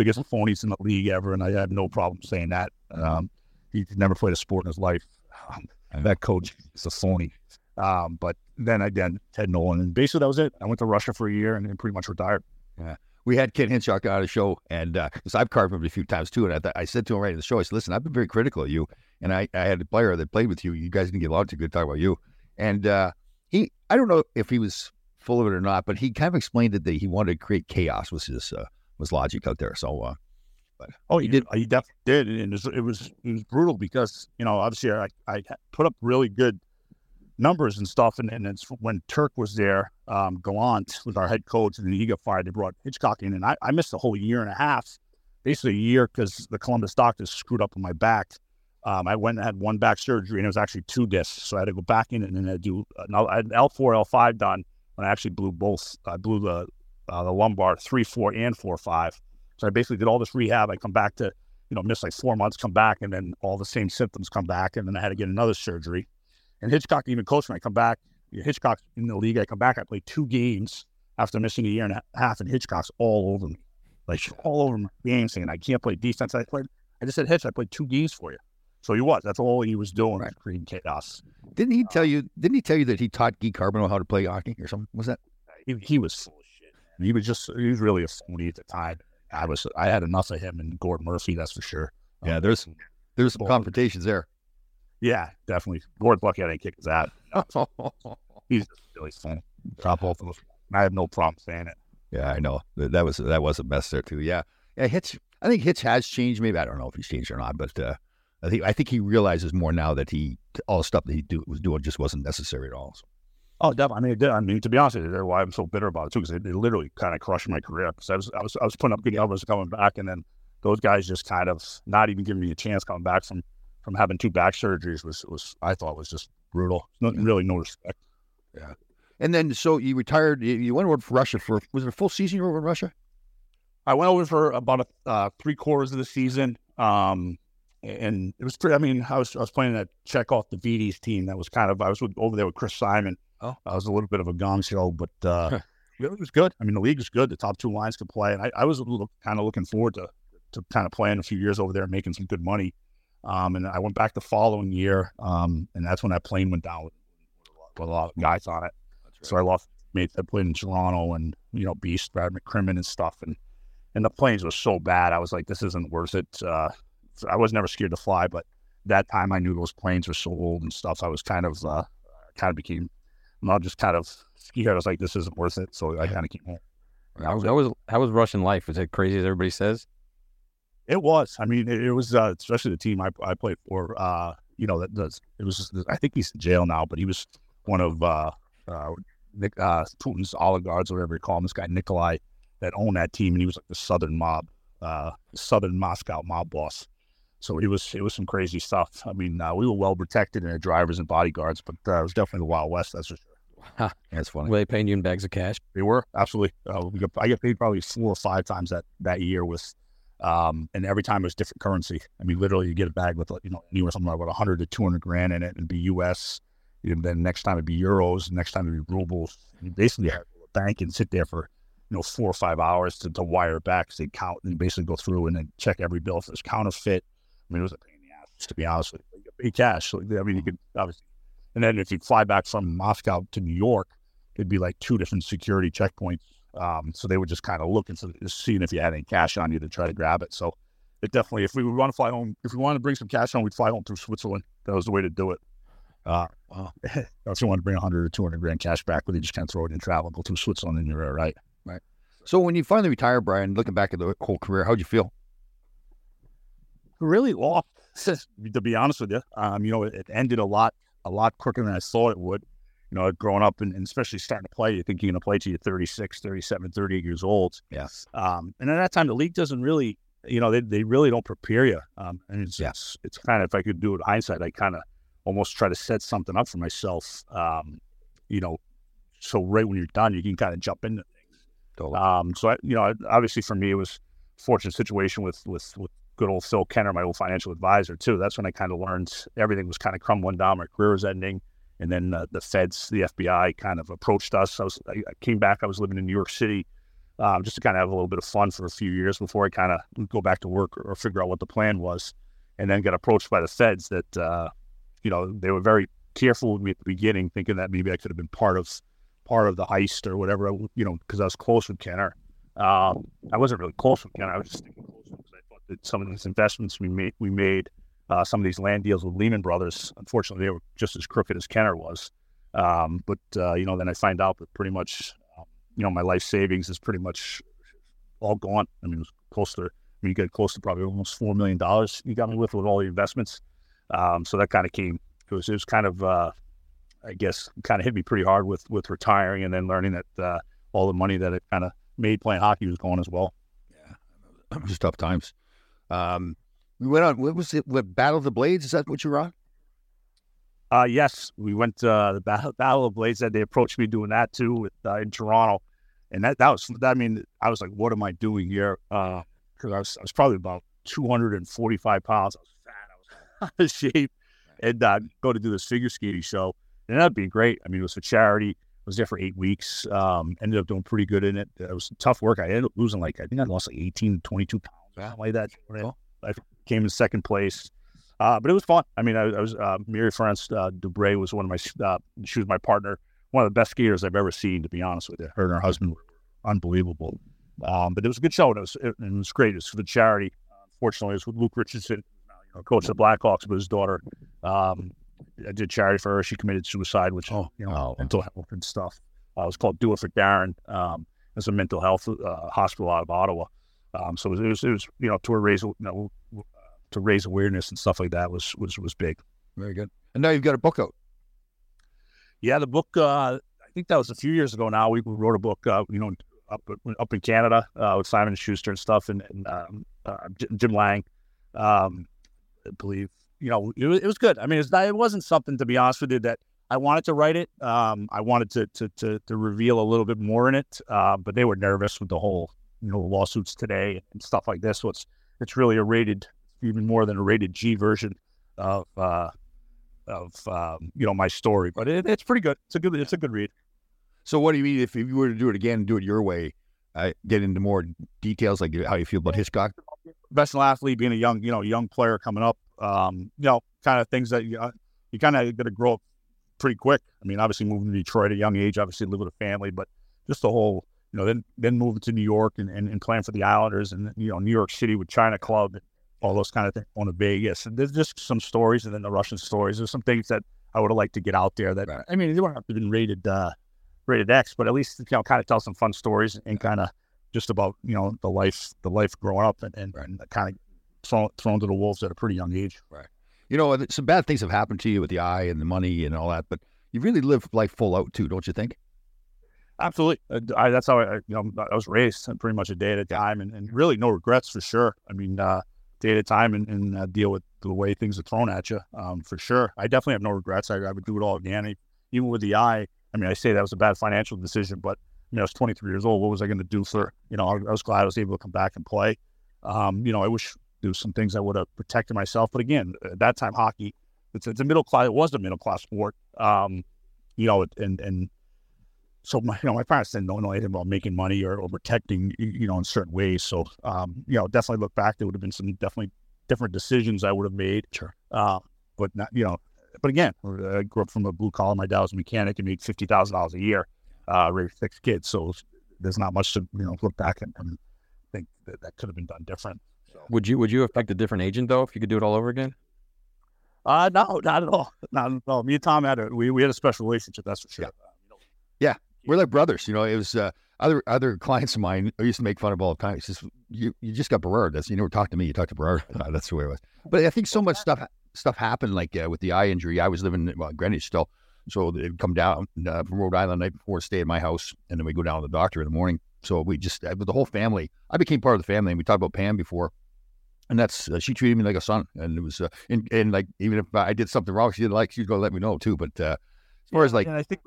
biggest phonies in the league ever, and I have no problem saying that. Um, he never played a sport in his life. Um, that coach is a phony. Um, but then again, Ted Nolan, and basically that was it. I went to Russia for a year and, then pretty much retired. Yeah. We had Ken Hitchcock on the show, and because uh, I've carved him a few times too, and I, th- I said to him right in the show, I said, "Listen, I've been very critical of you, and I, I had a player that played with you. You guys didn't get along too good. Talk about you, and uh, he, I don't know if he was full of it or not, but he kind of explained that he wanted to create chaos was his uh, was logic out there. So, uh, but oh, he did. He definitely did, and it was, it was it was brutal because you know obviously I I put up really good numbers and stuff. And, and it's when Turk was there, um, Gallant was our head coach, and then he got fired. They brought Hitchcock in, and I, I missed a whole year and a half, basically a year, because the Columbus doctors screwed up on my back. Um, I went and had one back surgery, and it was actually two discs, so I had to go back in and then I do uh, I had L four, L five done, and I actually blew both. I blew the uh, the lumbar three, four, and four, five. So I basically did all this rehab. I come back to you know miss like four months, come back, and then all the same symptoms come back, and then I had to get another surgery. And Hitchcock even coached me. I come back, Hitchcock's in the league. I come back, I play two games after missing a year and a half, and Hitchcock's all over me, like all over my game, saying I can't play defense. I played. I just said, Hitch, I played two games for you. So he was. That's all he was doing, right. creating chaos. Didn't he tell you? Didn't he tell you that he taught Guy Carbonneau how to play hockey or something? Was that? He, he was full of shit. Man. He was just. He was really a phony at the time. I was. I had enough of him and Gord Murphy. That's for sure. Yeah, um, there's there's some confrontations there. Yeah, definitely. Gord Buckhead ain't kick his ass. He's just really fun. Drop off. I have no problem saying it. Yeah, I know that was that was a mess there too. Yeah, yeah. Hitch. I think Hitch has changed. Maybe I don't know if he's changed or not, but uh, I think I think he realizes more now that he all the stuff that he do, was doing just wasn't necessary at all. So. Oh, definitely. I mean, did. I mean, to be honest with you, that's why I'm so bitter about it too, because it, it, literally kind of crushed my career. Because I was, I was, I was putting up good numbers coming back, and then those guys just kind of not even giving me a chance coming back from from having two back surgeries was was I thought was just brutal. Really no respect. Yeah. And then so you retired. You went over to Russia for was it a full season you were over in Russia? I went over for about a, uh, three quarters of the season. Um, and it was pretty. I mean, I was I was playing that Chekhov the Vityaz team. That was kind of I was with, over there with Chris Simon. Oh, I was a little bit of a gong show, but uh, it was good. I mean, the league was good. The top two lines could play, and I, I was kind of looking forward to to kind of playing a few years over there and making some good money. Um, and I went back the following year, um, and that's when that plane went down with, with a lot of guys on it. Right. So I lost mates that played in Toronto and you know Beast, Brad McCrimmon and stuff, and and the planes was so bad. I was like, this isn't worth it. Uh, I was never scared to fly, but that time I knew those planes were so old and stuff. I was kind of uh, kind of became not just kind of scared. I was like, this isn't worth it. So I kind of came home. How was, how was how was Russian life? Was it crazy as everybody says? It was. I mean, it, it was uh, especially the team I, I played for. Uh, you know, that does. It was. Just, I think he's in jail now, but he was one of uh, uh, Nick, uh, Putin's oligarchs, or whatever you call him. This guy Nikolai that owned that team, and he was like the Southern mob, uh, Southern Moscow mob boss. So it was it was some crazy stuff. I mean, uh, we were well protected in our drivers and bodyguards, but uh, it was definitely the Wild West. That's for sure. That's funny. Were they paying you in bags of cash? They were absolutely. Uh, we got, I got paid probably four or five times that that year with um, and every time it was different currency. I mean, literally, you get a bag with you know anywhere something like about 100 to 200 grand in it, and be U.S. And then next time it'd be euros, next time it'd be rubles. You basically have a bank and sit there for you know four or five hours to, to wire it back. So they count and basically go through and then check every bill if it's counterfeit. I mean, it was a pain in the ass to be honest with you. You pay cash. So, I mean, you could obviously, and then if you fly back from Moscow to New York, it'd be like two different security checkpoints um, so they would just kind of look into seeing if you had any cash on you to try to grab it. So it definitely, if we would want to fly home, if we wanted to bring some cash home, we'd fly home through Switzerland. That was the way to do it. Uh, wow. if you want to bring 100 or 200 grand cash back, but you just can't throw it in travel, go through Switzerland and you're all right. Right. So when you finally retire, Bryan, looking back at the whole career, how'd you feel? Really lost, to be honest with you. Um, you know, it, it ended a lot, a lot quicker than I thought it would you know, growing up and, and, especially starting to play, you think you're going to play till you're 36, 37, 38 years old. Yes. Um, and at that time, the league doesn't really, you know, they, they really don't prepare you. Um, and it's, yeah. it's, it's kind of, if I could do it hindsight, I kind of almost try to set something up for myself, um, you know, so right when you're done, you can kind of jump into things. Totally. Um, so, I, you know, obviously for me, it was fortunate situation with, with, with good old Phil Kenner, my old financial advisor too. That's when I kind of learned everything was kind of crumbling down. My career was ending and then uh, the feds, the FBI, kind of approached us. I was I came back. I was living in New York City, um, just to kind of have a little bit of fun for a few years before I kind of go back to work or, figure out what the plan was, and then got approached by the feds that uh, you know they were very careful with me at the beginning, thinking that maybe I could have been part of part of the heist or whatever. You know, because I was close with Kenner. Um, I wasn't really close with Kenner. I was just thinking some of these investments we made we made uh, some of these land deals with Lehman Brothers. Unfortunately, they were just as crooked as Kenner was. Um, but uh, you know, then I find out that pretty much, um, you know, my life savings is pretty much all gone. I mean, it was close to. I mean, you get close to probably almost four million dollars. You got me with with all the investments. Um, so that kind of came. It was, it was kind of uh, I guess, kind of hit me pretty hard with with retiring and then learning that uh, all the money that it kind of made playing hockey was going as well. Yeah, was tough times. Um, we went on. What was it? What Battle of the Blades? Is that what you were on? Uh, yes, we went to uh, the Battle, Battle of the Blades. That they approached me doing that too with uh, in Toronto, and that that was. I mean, I was like, "What am I doing here?" Because uh, I was I was probably about 245 pounds. I was fat. I was out of shape, and uh, go to do this figure skating show. And that'd be great. I mean, it was for charity. I was there for eight weeks. Um, ended up doing pretty good in it. It was tough work. I ended up losing like I think I lost like 18, 22 pounds, like that. I came in second place. Uh, but it was fun. I mean, I, I was uh, Marie-France uh, Dubreuil was one of my. Uh, she was my partner. One of the best skaters I've ever seen. To be honest with you, her and her husband were unbelievable. Um, but it was a good show. And it was it, it was great. It was for the charity. Unfortunately, it was with Luke Richardson, you know, coach of the Blackhawks, but his daughter. Um, I did charity for her. She committed suicide, which oh, you know, oh. mental health and stuff. Uh, it was called Do It for Daron. Um, it's a mental health uh, hospital out of Ottawa. Um, so it was, it was, you know, to raise, you know, to raise awareness and stuff like that was was was big. Very good. And now you've got a book out. Yeah, the book. Uh, I think that was a few years ago. Now we wrote a book. Uh, you know, up up in Canada uh, with Simon Schuster and stuff, and, and um, uh, Jim Lang. Um, I believe you know it was, it was good. I mean, not, it wasn't something to be honest with you that I wanted to write it. Um, I wanted to, to to to reveal a little bit more in it, uh, but they were nervous with the whole you know lawsuits today and stuff like this. So it's it's really a rated even more than a rated G version of uh, of um, you know my story. But it, it's pretty good. It's a good it's a good read. So what do you mean if, if you were to do it again, do it your way? Uh, get into more details, like how you feel about Hitchcock. Professional athlete, being a young, you know, young player coming up, um, you know, kind of things that you, uh, you kind of got to grow up pretty quick. I mean, obviously moving to Detroit at a young age, obviously live with a family, but just the whole, you know, then then moving to New York and, and, and playing for the Islanders and you know New York City with China Club and all those kind of things on a Vegas. And there's just some stories, and then the Russian stories. There's some things that I would have liked to get out there. That right. I mean, they weren't even rated uh, rated X, but at least you know, kind of tell some fun stories and kind of just about you know the life the life growing up and, and, right. and kind of thrown, thrown to the wolves at a pretty young age. Right. You know, some bad things have happened to you with the eye and the money and all that, but you really live life full out too, don't you think? Absolutely. Uh, I, that's how I, you know, I was raised pretty much a day at a time and, and really no regrets for sure. I mean, uh, day at a time and, and uh, deal with the way things are thrown at you um, for sure. I definitely have no regrets. I, I, would do it all again. Even with the eye, I mean, I say that was a bad financial decision, but you know, I was 23 years old. What was I going to do for, you know, I, I, was glad I was able to come back and play. Um, you know, I wish there was some things I would have protected myself. But again, at that time, hockey, it's, it's a middle class, it was a middle class sport. Um, you know, and, and so my, you know, my parents didn't know anything about making money or, or protecting, you know, in certain ways. So, um, you know, definitely look back, there would have been some definitely different decisions I would have made. Sure. Uh, but not, you know, but again, I grew up from a blue collar. My dad was a mechanic and made fifty thousand dollars a year, uh, raised six kids. So there's not much to you know look back and, and think that that could have been done different. So. Would you Would you have picked a different agent though if you could do it all over again? Uh no, not at all. Not at all. Me and Tom had a we, we had a special relationship. That's for sure. Yeah. yeah we're like brothers. You know, it was uh, other other clients of mine I used to make fun of all the time. It's just you you just got Berard. That's you never talk to me. You talk to Berard. That's the way it was. But I think so much stuff stuff happened. Like uh, with the eye injury, I was living in well, Greenwich still, so they'd come down uh, from Rhode Island the night before, stay at my house, and then we go down to the doctor in the morning. So we just uh, with the whole family. I became part of the family, and we talked about Pam before. And that's uh, she treated me like a son, and it was uh, and, and like even if I did something wrong, she didn't like she's gonna let me know too. But uh, as far as like, I think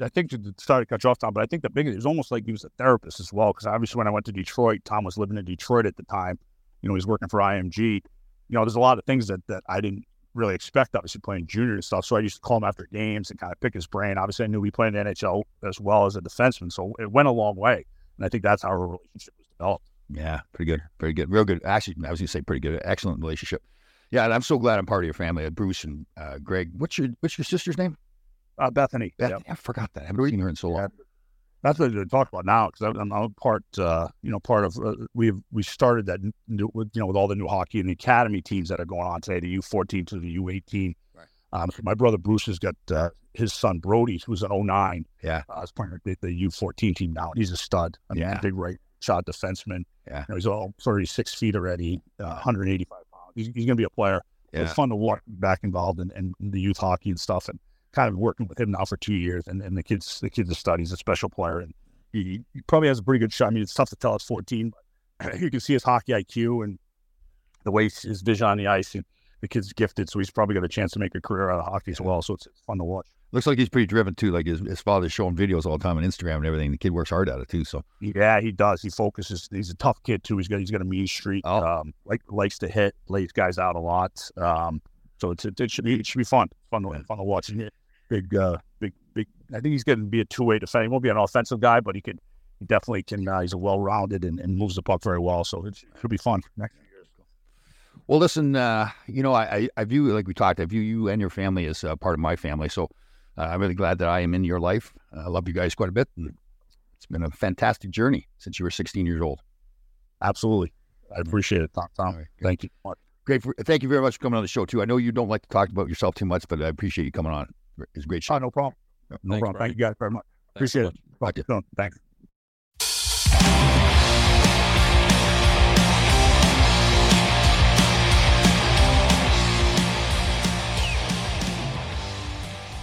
I think to start to cut you off, Tom, but I think the biggest, it was almost like he was a therapist as well. Because obviously, when I went to Detroit, Tom was living in Detroit at the time. You know, he was working for IMG. You know, there's a lot of things that, that I didn't really expect, obviously, playing junior and stuff. So I used to call him after games and kind of pick his brain. Obviously, I knew he played in the NHL as well as a defenseman. So it went a long way. And I think that's how our relationship was developed. Yeah, pretty good. Very good. Real good. Actually, I was going to say pretty good. Excellent relationship. Yeah, and I'm so glad I'm part of your family. Bruce and uh, Greg. What's your What's your sister's name? Uh, Bethany. Bethany. Yep. I forgot that. I haven't seen her in so long. Yeah. That's what to talk about now because I'm, I'm, part, uh, you know, part of uh, we've we started that new, with, you know with all the new hockey and the academy teams that are going on today, the U14 to the U18. Right. Um, my brother Bruce has got uh, his son Brody, who's an 09. Yeah, uh, is playing the, the U14 team now. He's a stud. I mean, yeah, big right shot defenseman. Yeah, you know, he's all 36 feet already, uh, 185 pounds. He's, he's going to be a player. Yeah. It's fun to walk back involved in, in, the youth hockey and stuff and kind of working with him now for two years, and, and the kids the kid's a stud. He's a special player, and he, he probably has a pretty good shot. I mean, it's tough to tell. at 14, but you can see his hockey IQ and the way his vision on the ice. And the kid's gifted, so he's probably got a chance to make a career out of hockey as well. So it's, fun to watch. Looks like he's pretty driven too. Like his, his father's showing videos all the time on Instagram and everything. The kid works hard at it too. So yeah, he does. He focuses. He's a tough kid too. He's got he's got a mean streak. Oh. Um, like likes to hit, lays guys out a lot. Um, so it's it, it should be it should be fun, fun to fun to watch. Big, uh, big, big. I think he's going to be a two way defender. He won't be an offensive guy, but he could. He definitely can. Uh, he's a well rounded and, and moves the puck very well. So it should be fun. Next well, listen, uh, you know, I, I view, like we talked, I view you and your family as uh, part of my family. So uh, I'm really glad that I am in your life. I love you guys quite a bit. And it's been a fantastic journey since you were 16 years old. Absolutely. I appreciate it, Tom. Tom. Right, thank you. Great. For, thank you very much for coming on the show, too. I know you don't like to talk about yourself too much, but I appreciate you coming on. It's a great show. Oh, no problem. No, no problem. Thank you guys very much. Thanks appreciate it. Right. Thanks.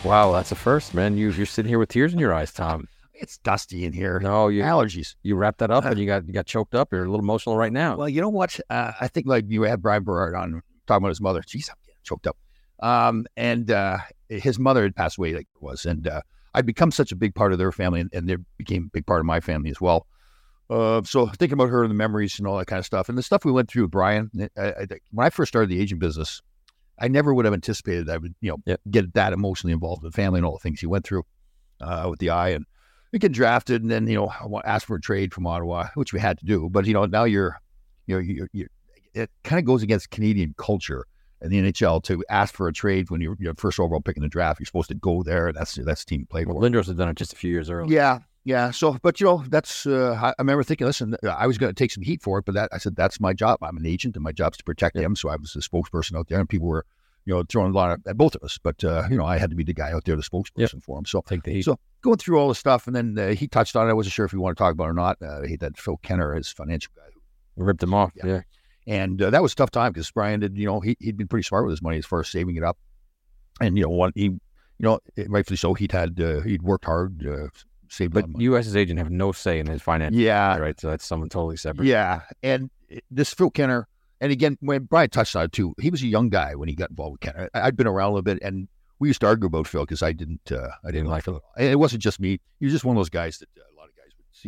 Wow, that's a first, man. You you're sitting here with tears in your eyes, Tom. It's dusty in here. No, you allergies. You wrapped that up and you got you got choked up. You're a little emotional right now. Well, you know what? Uh, I think like you had Bryan Berard on talking about his mother. Jeez, I'm getting choked up. Um, and uh, his mother had passed away, like it was, and uh, I'd become such a big part of their family, and, and they became a big part of my family as well. Uh, so thinking about her and the memories and all that kind of stuff, and the stuff we went through with Bryan. I, I, when I first started the agent business, I never would have anticipated I would, you know, yep. get that emotionally involved with family and all the things he went through uh, with the eye and we get drafted and then, you know, ask for a trade from Ottawa, which we had to do. But, you know, now you're, you know, you're, you're it kind of goes against Canadian culture in the NHL to ask for a trade when you're, you're first overall pick in the draft. You're supposed to go there. That's that's the team you play well, for. Lindros had done it just a few years earlier. Yeah, yeah. So, but you know, that's uh, I, remember thinking, listen, I was going to take some heat for it, but that I said that's my job. I'm an agent, and my job's to protect yeah. him. So I was the spokesperson out there, and people were you know, throwing a lot at both of us. But uh, you know, I had to be the guy out there, the spokesperson for him. So take the heat. So going through all the stuff, and then uh, he touched on it. I wasn't sure if you want to talk about it or not. Uh, he that Phil Kenner, his financial guy, who ripped him off. Yeah, yeah. And uh, that was a tough time because Bryan did. You know, he he'd been pretty smart with his money as far as saving it up, and you know, one he, you know, rightfully so. He'd had uh, he'd worked hard. Uh, saved but you as his agent have no say in his finances. Yeah, right. So that's someone totally separate. Yeah, and this Phil Kenner, and again, when Bryan touched on it too, he was a young guy when he got involved with Kenner. I, had been around a little bit, and we used to argue about Phil because I didn't, uh, I didn't like Phil. It wasn't just me; he was just one of those guys that uh,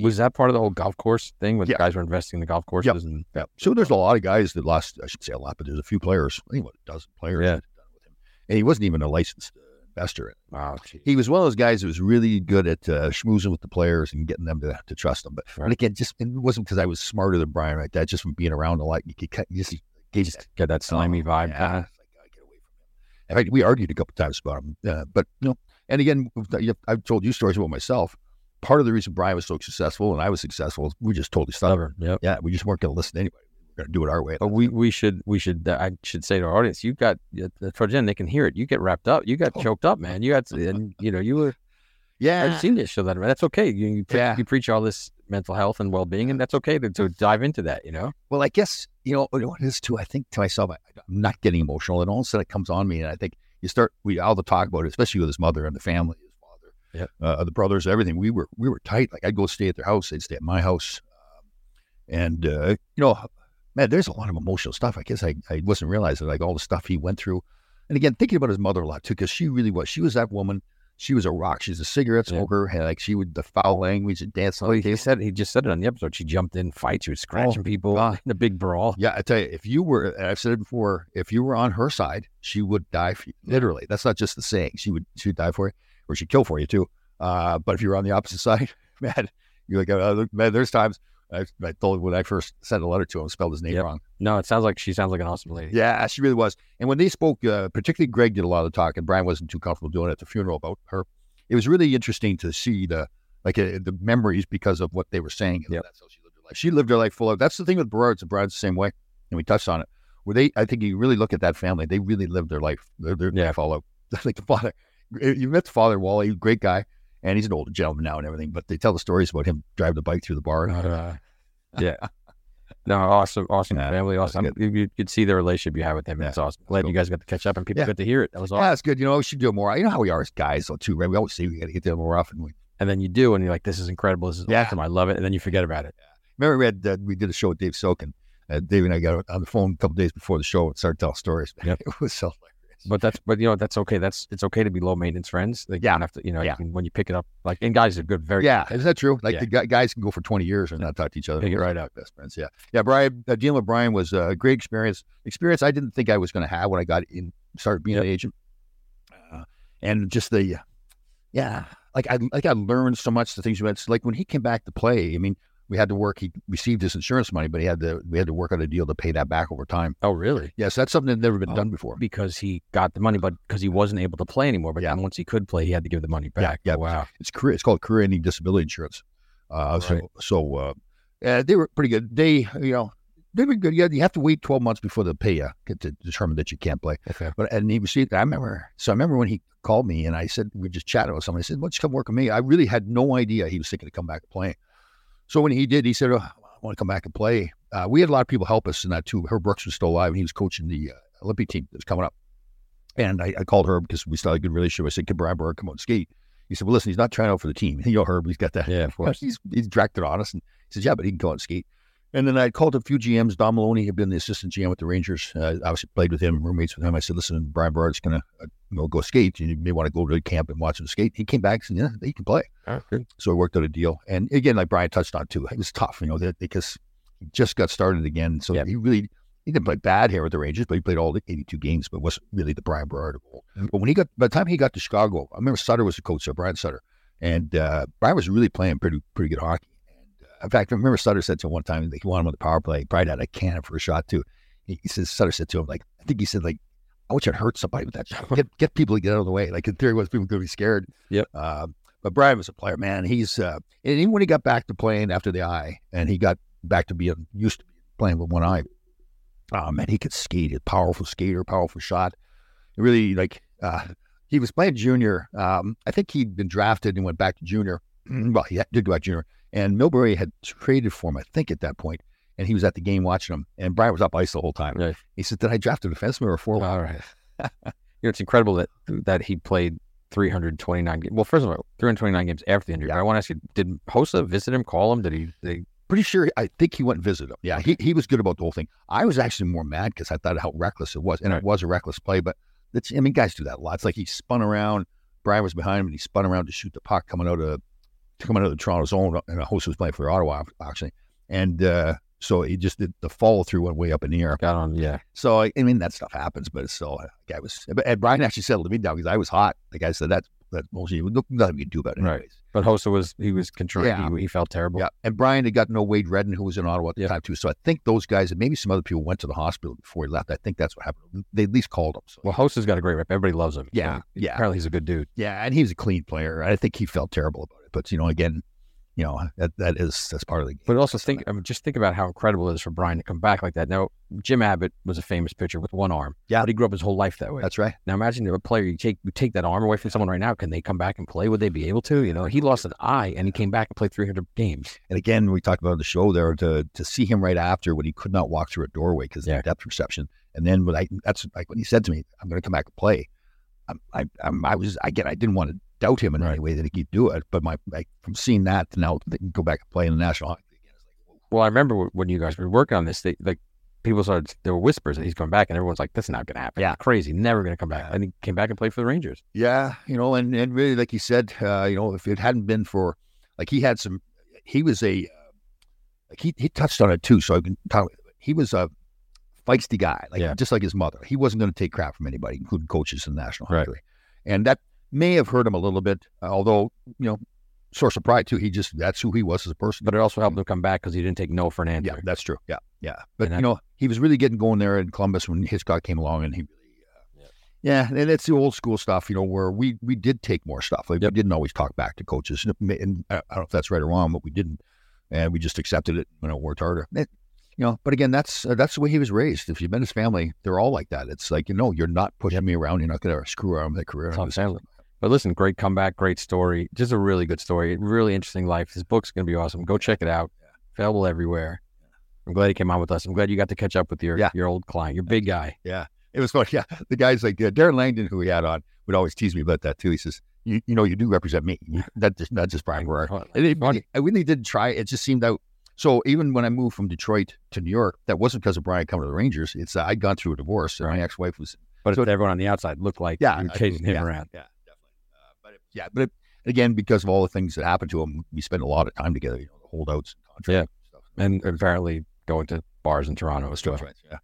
Was that part of the whole golf course thing when yeah. guys were investing in the golf courses? Yep. And yeah. So there's a lot of guys that lost. I should say a lot, but there's a few players. I think what a dozen players. Yeah. with him, and he wasn't even a licensed uh, investor. Wow, geez. he was one of those guys who was really good at uh, schmoozing with the players and getting them to, to trust him. But right. and again, just it wasn't because I was smarter than Bryan, right? That just from being around a lot, you could you just he just got that slimy oh, vibe. Yeah. Like, get from him. In fact, we argued a couple times about him. Uh, but you know, and again, I've told you stories about myself. Part of the reason Bryan was so successful and I was successful, we just totally stubborn. Yep. Yeah, we just weren't going to listen to anybody. We are going to do it our way. But we, we should we should uh, I should say to our audience, you got towards the end they can hear it. You get wrapped up. You got oh. choked up, man. You got and you know you were. Yeah, I've seen this show that. That's okay. You you, yeah. you preach all this mental health and well being, and that's okay to, to dive into that. You know. Well, I guess you know what it is too. I think to myself, I, am not getting emotional, and all of a sudden it comes on me, and I think you start we all the talk about it, especially with his mother and the family, yep. uh, the brothers, everything. We were we were tight. Like I'd go stay at their house, they'd stay at my house, um, and uh, you know, man, there's a lot of emotional stuff. I guess I I wasn't realizing like all the stuff he went through, and again thinking about his mother a lot too, because she really was. She was that woman she was a rock. She's a cigarette smoker. Yeah. like she would the foul language and dance. Oh, he said he just said it on the episode. She jumped in fights. She was scratching oh, people God. in a big brawl. Yeah, I tell you, if you were, I've said it before, if you were on her side, she would die for you. Literally, that's not just the saying. She would she would die for you, or she'd kill for you too. Uh, but if you were on the opposite side, man, you like, uh, man, there's times I, I told when I first sent a letter to him, spelled his name yep. wrong. No, it sounds like she sounds like an awesome lady. Yeah, she really was. And when they spoke, uh, particularly Greg did a lot of talking. And Bryan wasn't too comfortable doing it at the funeral about her it was really interesting to see the like uh, the memories because of what they were saying. Yep. That's how she lived her life. She lived her life full of. That's the thing with Berards and Berards the same way, and we touched on it. Where they, I think you really look at that family, they really lived their life. Their, their yeah. follow like the father. You met the father, Wally, great guy, and he's an older gentleman now and everything. But they tell the stories about him driving the bike through the bar. Uh, yeah. No, awesome, awesome yeah, family, awesome. You, you could see the relationship you have with him. Yeah, it's awesome. Glad cool. you guys got to catch up and people yeah. got to hear it. That was awesome. Yeah, it's good. You know, we should do it more. You know how we are as guys, though, too, right? We always say we got to get there more often. We, and then you do, and you're like, "This is incredible. This is yeah. awesome. I love it." And then you forget about it. Remember, we had uh, we did a show with Dave Sokin. Uh, Dave and I got on the phone a couple days before the show and started telling stories. Yep. it was so but that's but you know that's okay. That's it's okay to be low maintenance friends. Like, yeah, you have to you know yeah. you can, when you pick it up like and guys are good. Very yeah, is that true? Like yeah. the guys can go for twenty years and not talk to each other. Pick right out, best friends. Yeah, yeah. Bryan uh, dealing with Bryan was a great experience. Experience I didn't think I was going to have when I got in started being yep. an agent, uh, and just the yeah, like I like I learned so much the things you had. Like when he came back to play, I mean, we had to work. He received his insurance money, but he had to we had to work on a deal to pay that back over time. Oh, really? Yes, that's something that never been oh, done before. Because he got the money, but because he wasn't able to play anymore. But yeah. once he could play, he had to give the money back. Yeah, yeah. Wow. It's career. It's called career ending disability insurance. Uh, right. So so uh, uh, they were pretty good. They you know they were good. Yeah, you have to wait twelve months before they pay you to determine that you can't play. Okay. But and he received. That I remember. So I remember when he called me and I said we just chatted with somebody. I said, "Why don't you come work with me?" I really had no idea he was thinking to come back and play. So when he did, he said, oh, I want to come back and play. Uh, we had a lot of people help us in that too. Herb Brooks was still alive and he was coaching the uh, Olympic team that was coming up. And I, I called Herb because we still had a good relationship. I said, Can Bryan Berard come out and skate? He said, Well, listen, he's not trying out for the team. You know, Herb, he's got that. Yeah, of course. He's, he's dragged it on us. And he says, Yeah, but he can go out and skate. And then I called a few GMs. Don Maloney had been the assistant GM with the Rangers. Uh, I obviously played with him, roommates with him. I said, "Listen, Bryan Berard's going to uh, you know, go skate. You may want to go to the camp and watch him skate." He came back and said, "Yeah, he can play." So I worked out a deal. And again, like Bryan touched on too, it was tough, you know, that, because he just got started again. So yep. he really he didn't play bad here with the Rangers, but he played all the 82 games, but wasn't really the Bryan Berard. Mm-hmm. But when he got, by the time he got to Chicago, I remember Sutter was the coach there, Brian Sutter, and uh, Bryan was really playing pretty pretty good hockey. In fact, I remember Sutter said to him one time that he wanted him on the power play. Bryan had a cannon for a shot too. He, he says Sutter said to him like, I think he said like, I you to hurt somebody with that shot. Get get people to get out of the way. Like in theory, was people going to be scared. Yep. Uh, but Bryan was a player, man. He's uh, and even when he got back to playing after the eye, and he got back to being used to playing with one eye, oh man, he could skate. He's a powerful skater, powerful shot. Really, like uh, he was playing junior. Um, I think he'd been drafted and went back to junior. well, he did go back junior and Milbury had traded for him, I think, at that point. And he was at the game watching him. And Bryan was up ice the whole time. Right. He said, Did I draft a defenseman or a forward? All right. you know, it's incredible that that he played 329 games. Well, first of all, 329 games after the injury. Yeah. I want to ask you, did Hossa visit him, call him? Did he? Did he... Pretty sure. I think he went and visited him. Yeah, he, he was good about the whole thing. I was actually more mad because I thought how reckless it was. And right. it was a reckless play. But it's, I mean, guys do that a lot. It's like he spun around. Bryan was behind him and he spun around to shoot the puck coming out of coming out of the Toronto zone, and Hossa was playing for Ottawa actually, and uh, so it just did the follow through went way up in the air. Got on, yeah. So I, I mean that stuff happens, but it's still, like I was, and Bryan actually settled me down because I was hot. Like I said, that's that bullshit. Nothing you can do about it, anyways. Right. But Hossa was he was controlling. Yeah. He, he, felt terrible. Yeah. And Bryan had got no Wade Redden, who was in Ottawa at the yeah. time too. So I think those guys and maybe some other people went to the hospital before he left. I think that's what happened. They at least called him. So. Well, Hossa's got a great rep. Everybody loves him. Yeah. So yeah. Apparently he's a good dude. Yeah, and he was a clean player. I think he felt terrible about it. But you know, again, you know that that is that's part of the game. But also think, I mean, just think about how incredible it is for Bryan to come back like that. Now, Jim Abbott was a famous pitcher with one arm. Yeah, but he grew up his whole life that way. That's right. Now imagine if a player you take you take that arm away from someone right now. Can they come back and play? Would they be able to? You know, he lost an eye and he came back and played 300 games. And again, we talked about the show there to to see him right after when he could not walk through a doorway because yeah. of depth perception. And then when I that's like when he said to me, "I'm going to come back and play." I, I, I was again, I didn't want to doubt him in right. any way that he could do it. But my like, from seeing that to now go back and play in the National Hockey League again, like, well, I remember when you guys were working on this, they, like people started, there were whispers that he's coming back, and everyone's like, "That's not going to happen." Yeah, crazy, never going to come back. And he came back and played for the Rangers. Yeah, you know, and and really, like you said, uh, you know, if it hadn't been for, like, he had some, he was a, uh, like he he touched on it too. So I can talk. He was a feisty guy, like yeah. just like his mother. He wasn't going to take crap from anybody, including coaches in the National Hockey League. And that may have hurt him a little bit, although, you know, source of pride too. He just, that's who he was as a person. But it also helped him come back because he didn't take no for an answer. Yeah, that's true. Yeah. Yeah. But, and you know, he was really getting going there in Columbus when Hitchcock came along and he really, uh, yeah. yeah. and it's the old school stuff, you know, where we we did take more stuff. Like yep. we didn't always talk back to coaches, and I don't know if that's right or wrong, but we didn't, and we just accepted it. You know, worked harder. It, you know, but again, that's uh, that's the way he was raised. If you've been his family, they're all like that. It's like you know, you're not pushing me around. You're not going to screw around with a career. But listen, great comeback, great story. Just a really good story. Really interesting life. His book's going to be awesome. Go check it out. Available everywhere. I'm glad he came on with us. I'm glad you got to catch up with your Yeah. your old client, your big guy. Yeah, it was funny. Yeah, the guys like uh, Darren Langdon, who we had on, would always tease me about that too. He says, "You, you know, you do represent me. That just not just Bryan Berard." And it, I really didn't try. It just seemed out. So even when I moved from Detroit to New York, that wasn't because of Bryan coming to the Rangers. It's uh, I'd gone through a divorce, and my ex-wife was. But so, everyone on the outside looked like Yeah, you were I- chasing him yeah, around. Yeah, definitely. Uh, but it, yeah, but it, again, because of all the things that happened to him, we spent a lot of time together. You know, the holdouts, and contracts. Yeah. And apparently going to bars in Toronto as well. Right, yeah.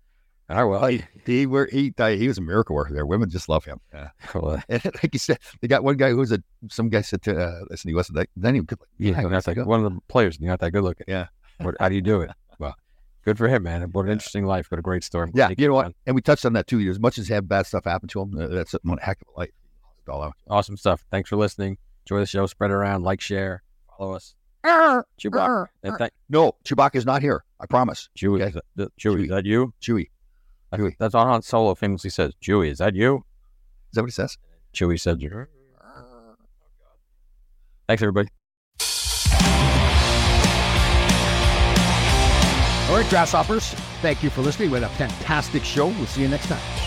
All right, well, he he, were, he he was a miracle worker there. Women just love him. Yeah. well, And like you said, they got one guy who was a some guy said to uh, listen, he wasn't that then he could yeah, that's like one of the players. You're not that good looking. Yeah. What, how do you do it? Well, good for him, man. What an interesting life. What a great story. Yeah, you know what? And we touched on that too. As much as have bad stuff happen to him, uh, that's one heck of a life. Out. Awesome stuff. Thanks for listening. Enjoy the show. Spread it around. Like, share, follow us. Chewbacca. And thank No, Chewbacca's not here. I promise. Chewie. That, the- Chewie, is that you? Chewie. That's, that's what Han Solo famously says. Chewie, is that you? Is that what he says? Chewie said, Thanks, everybody. All right, grasshoppers. Thank you for listening. We had a fantastic show. We'll see you next time.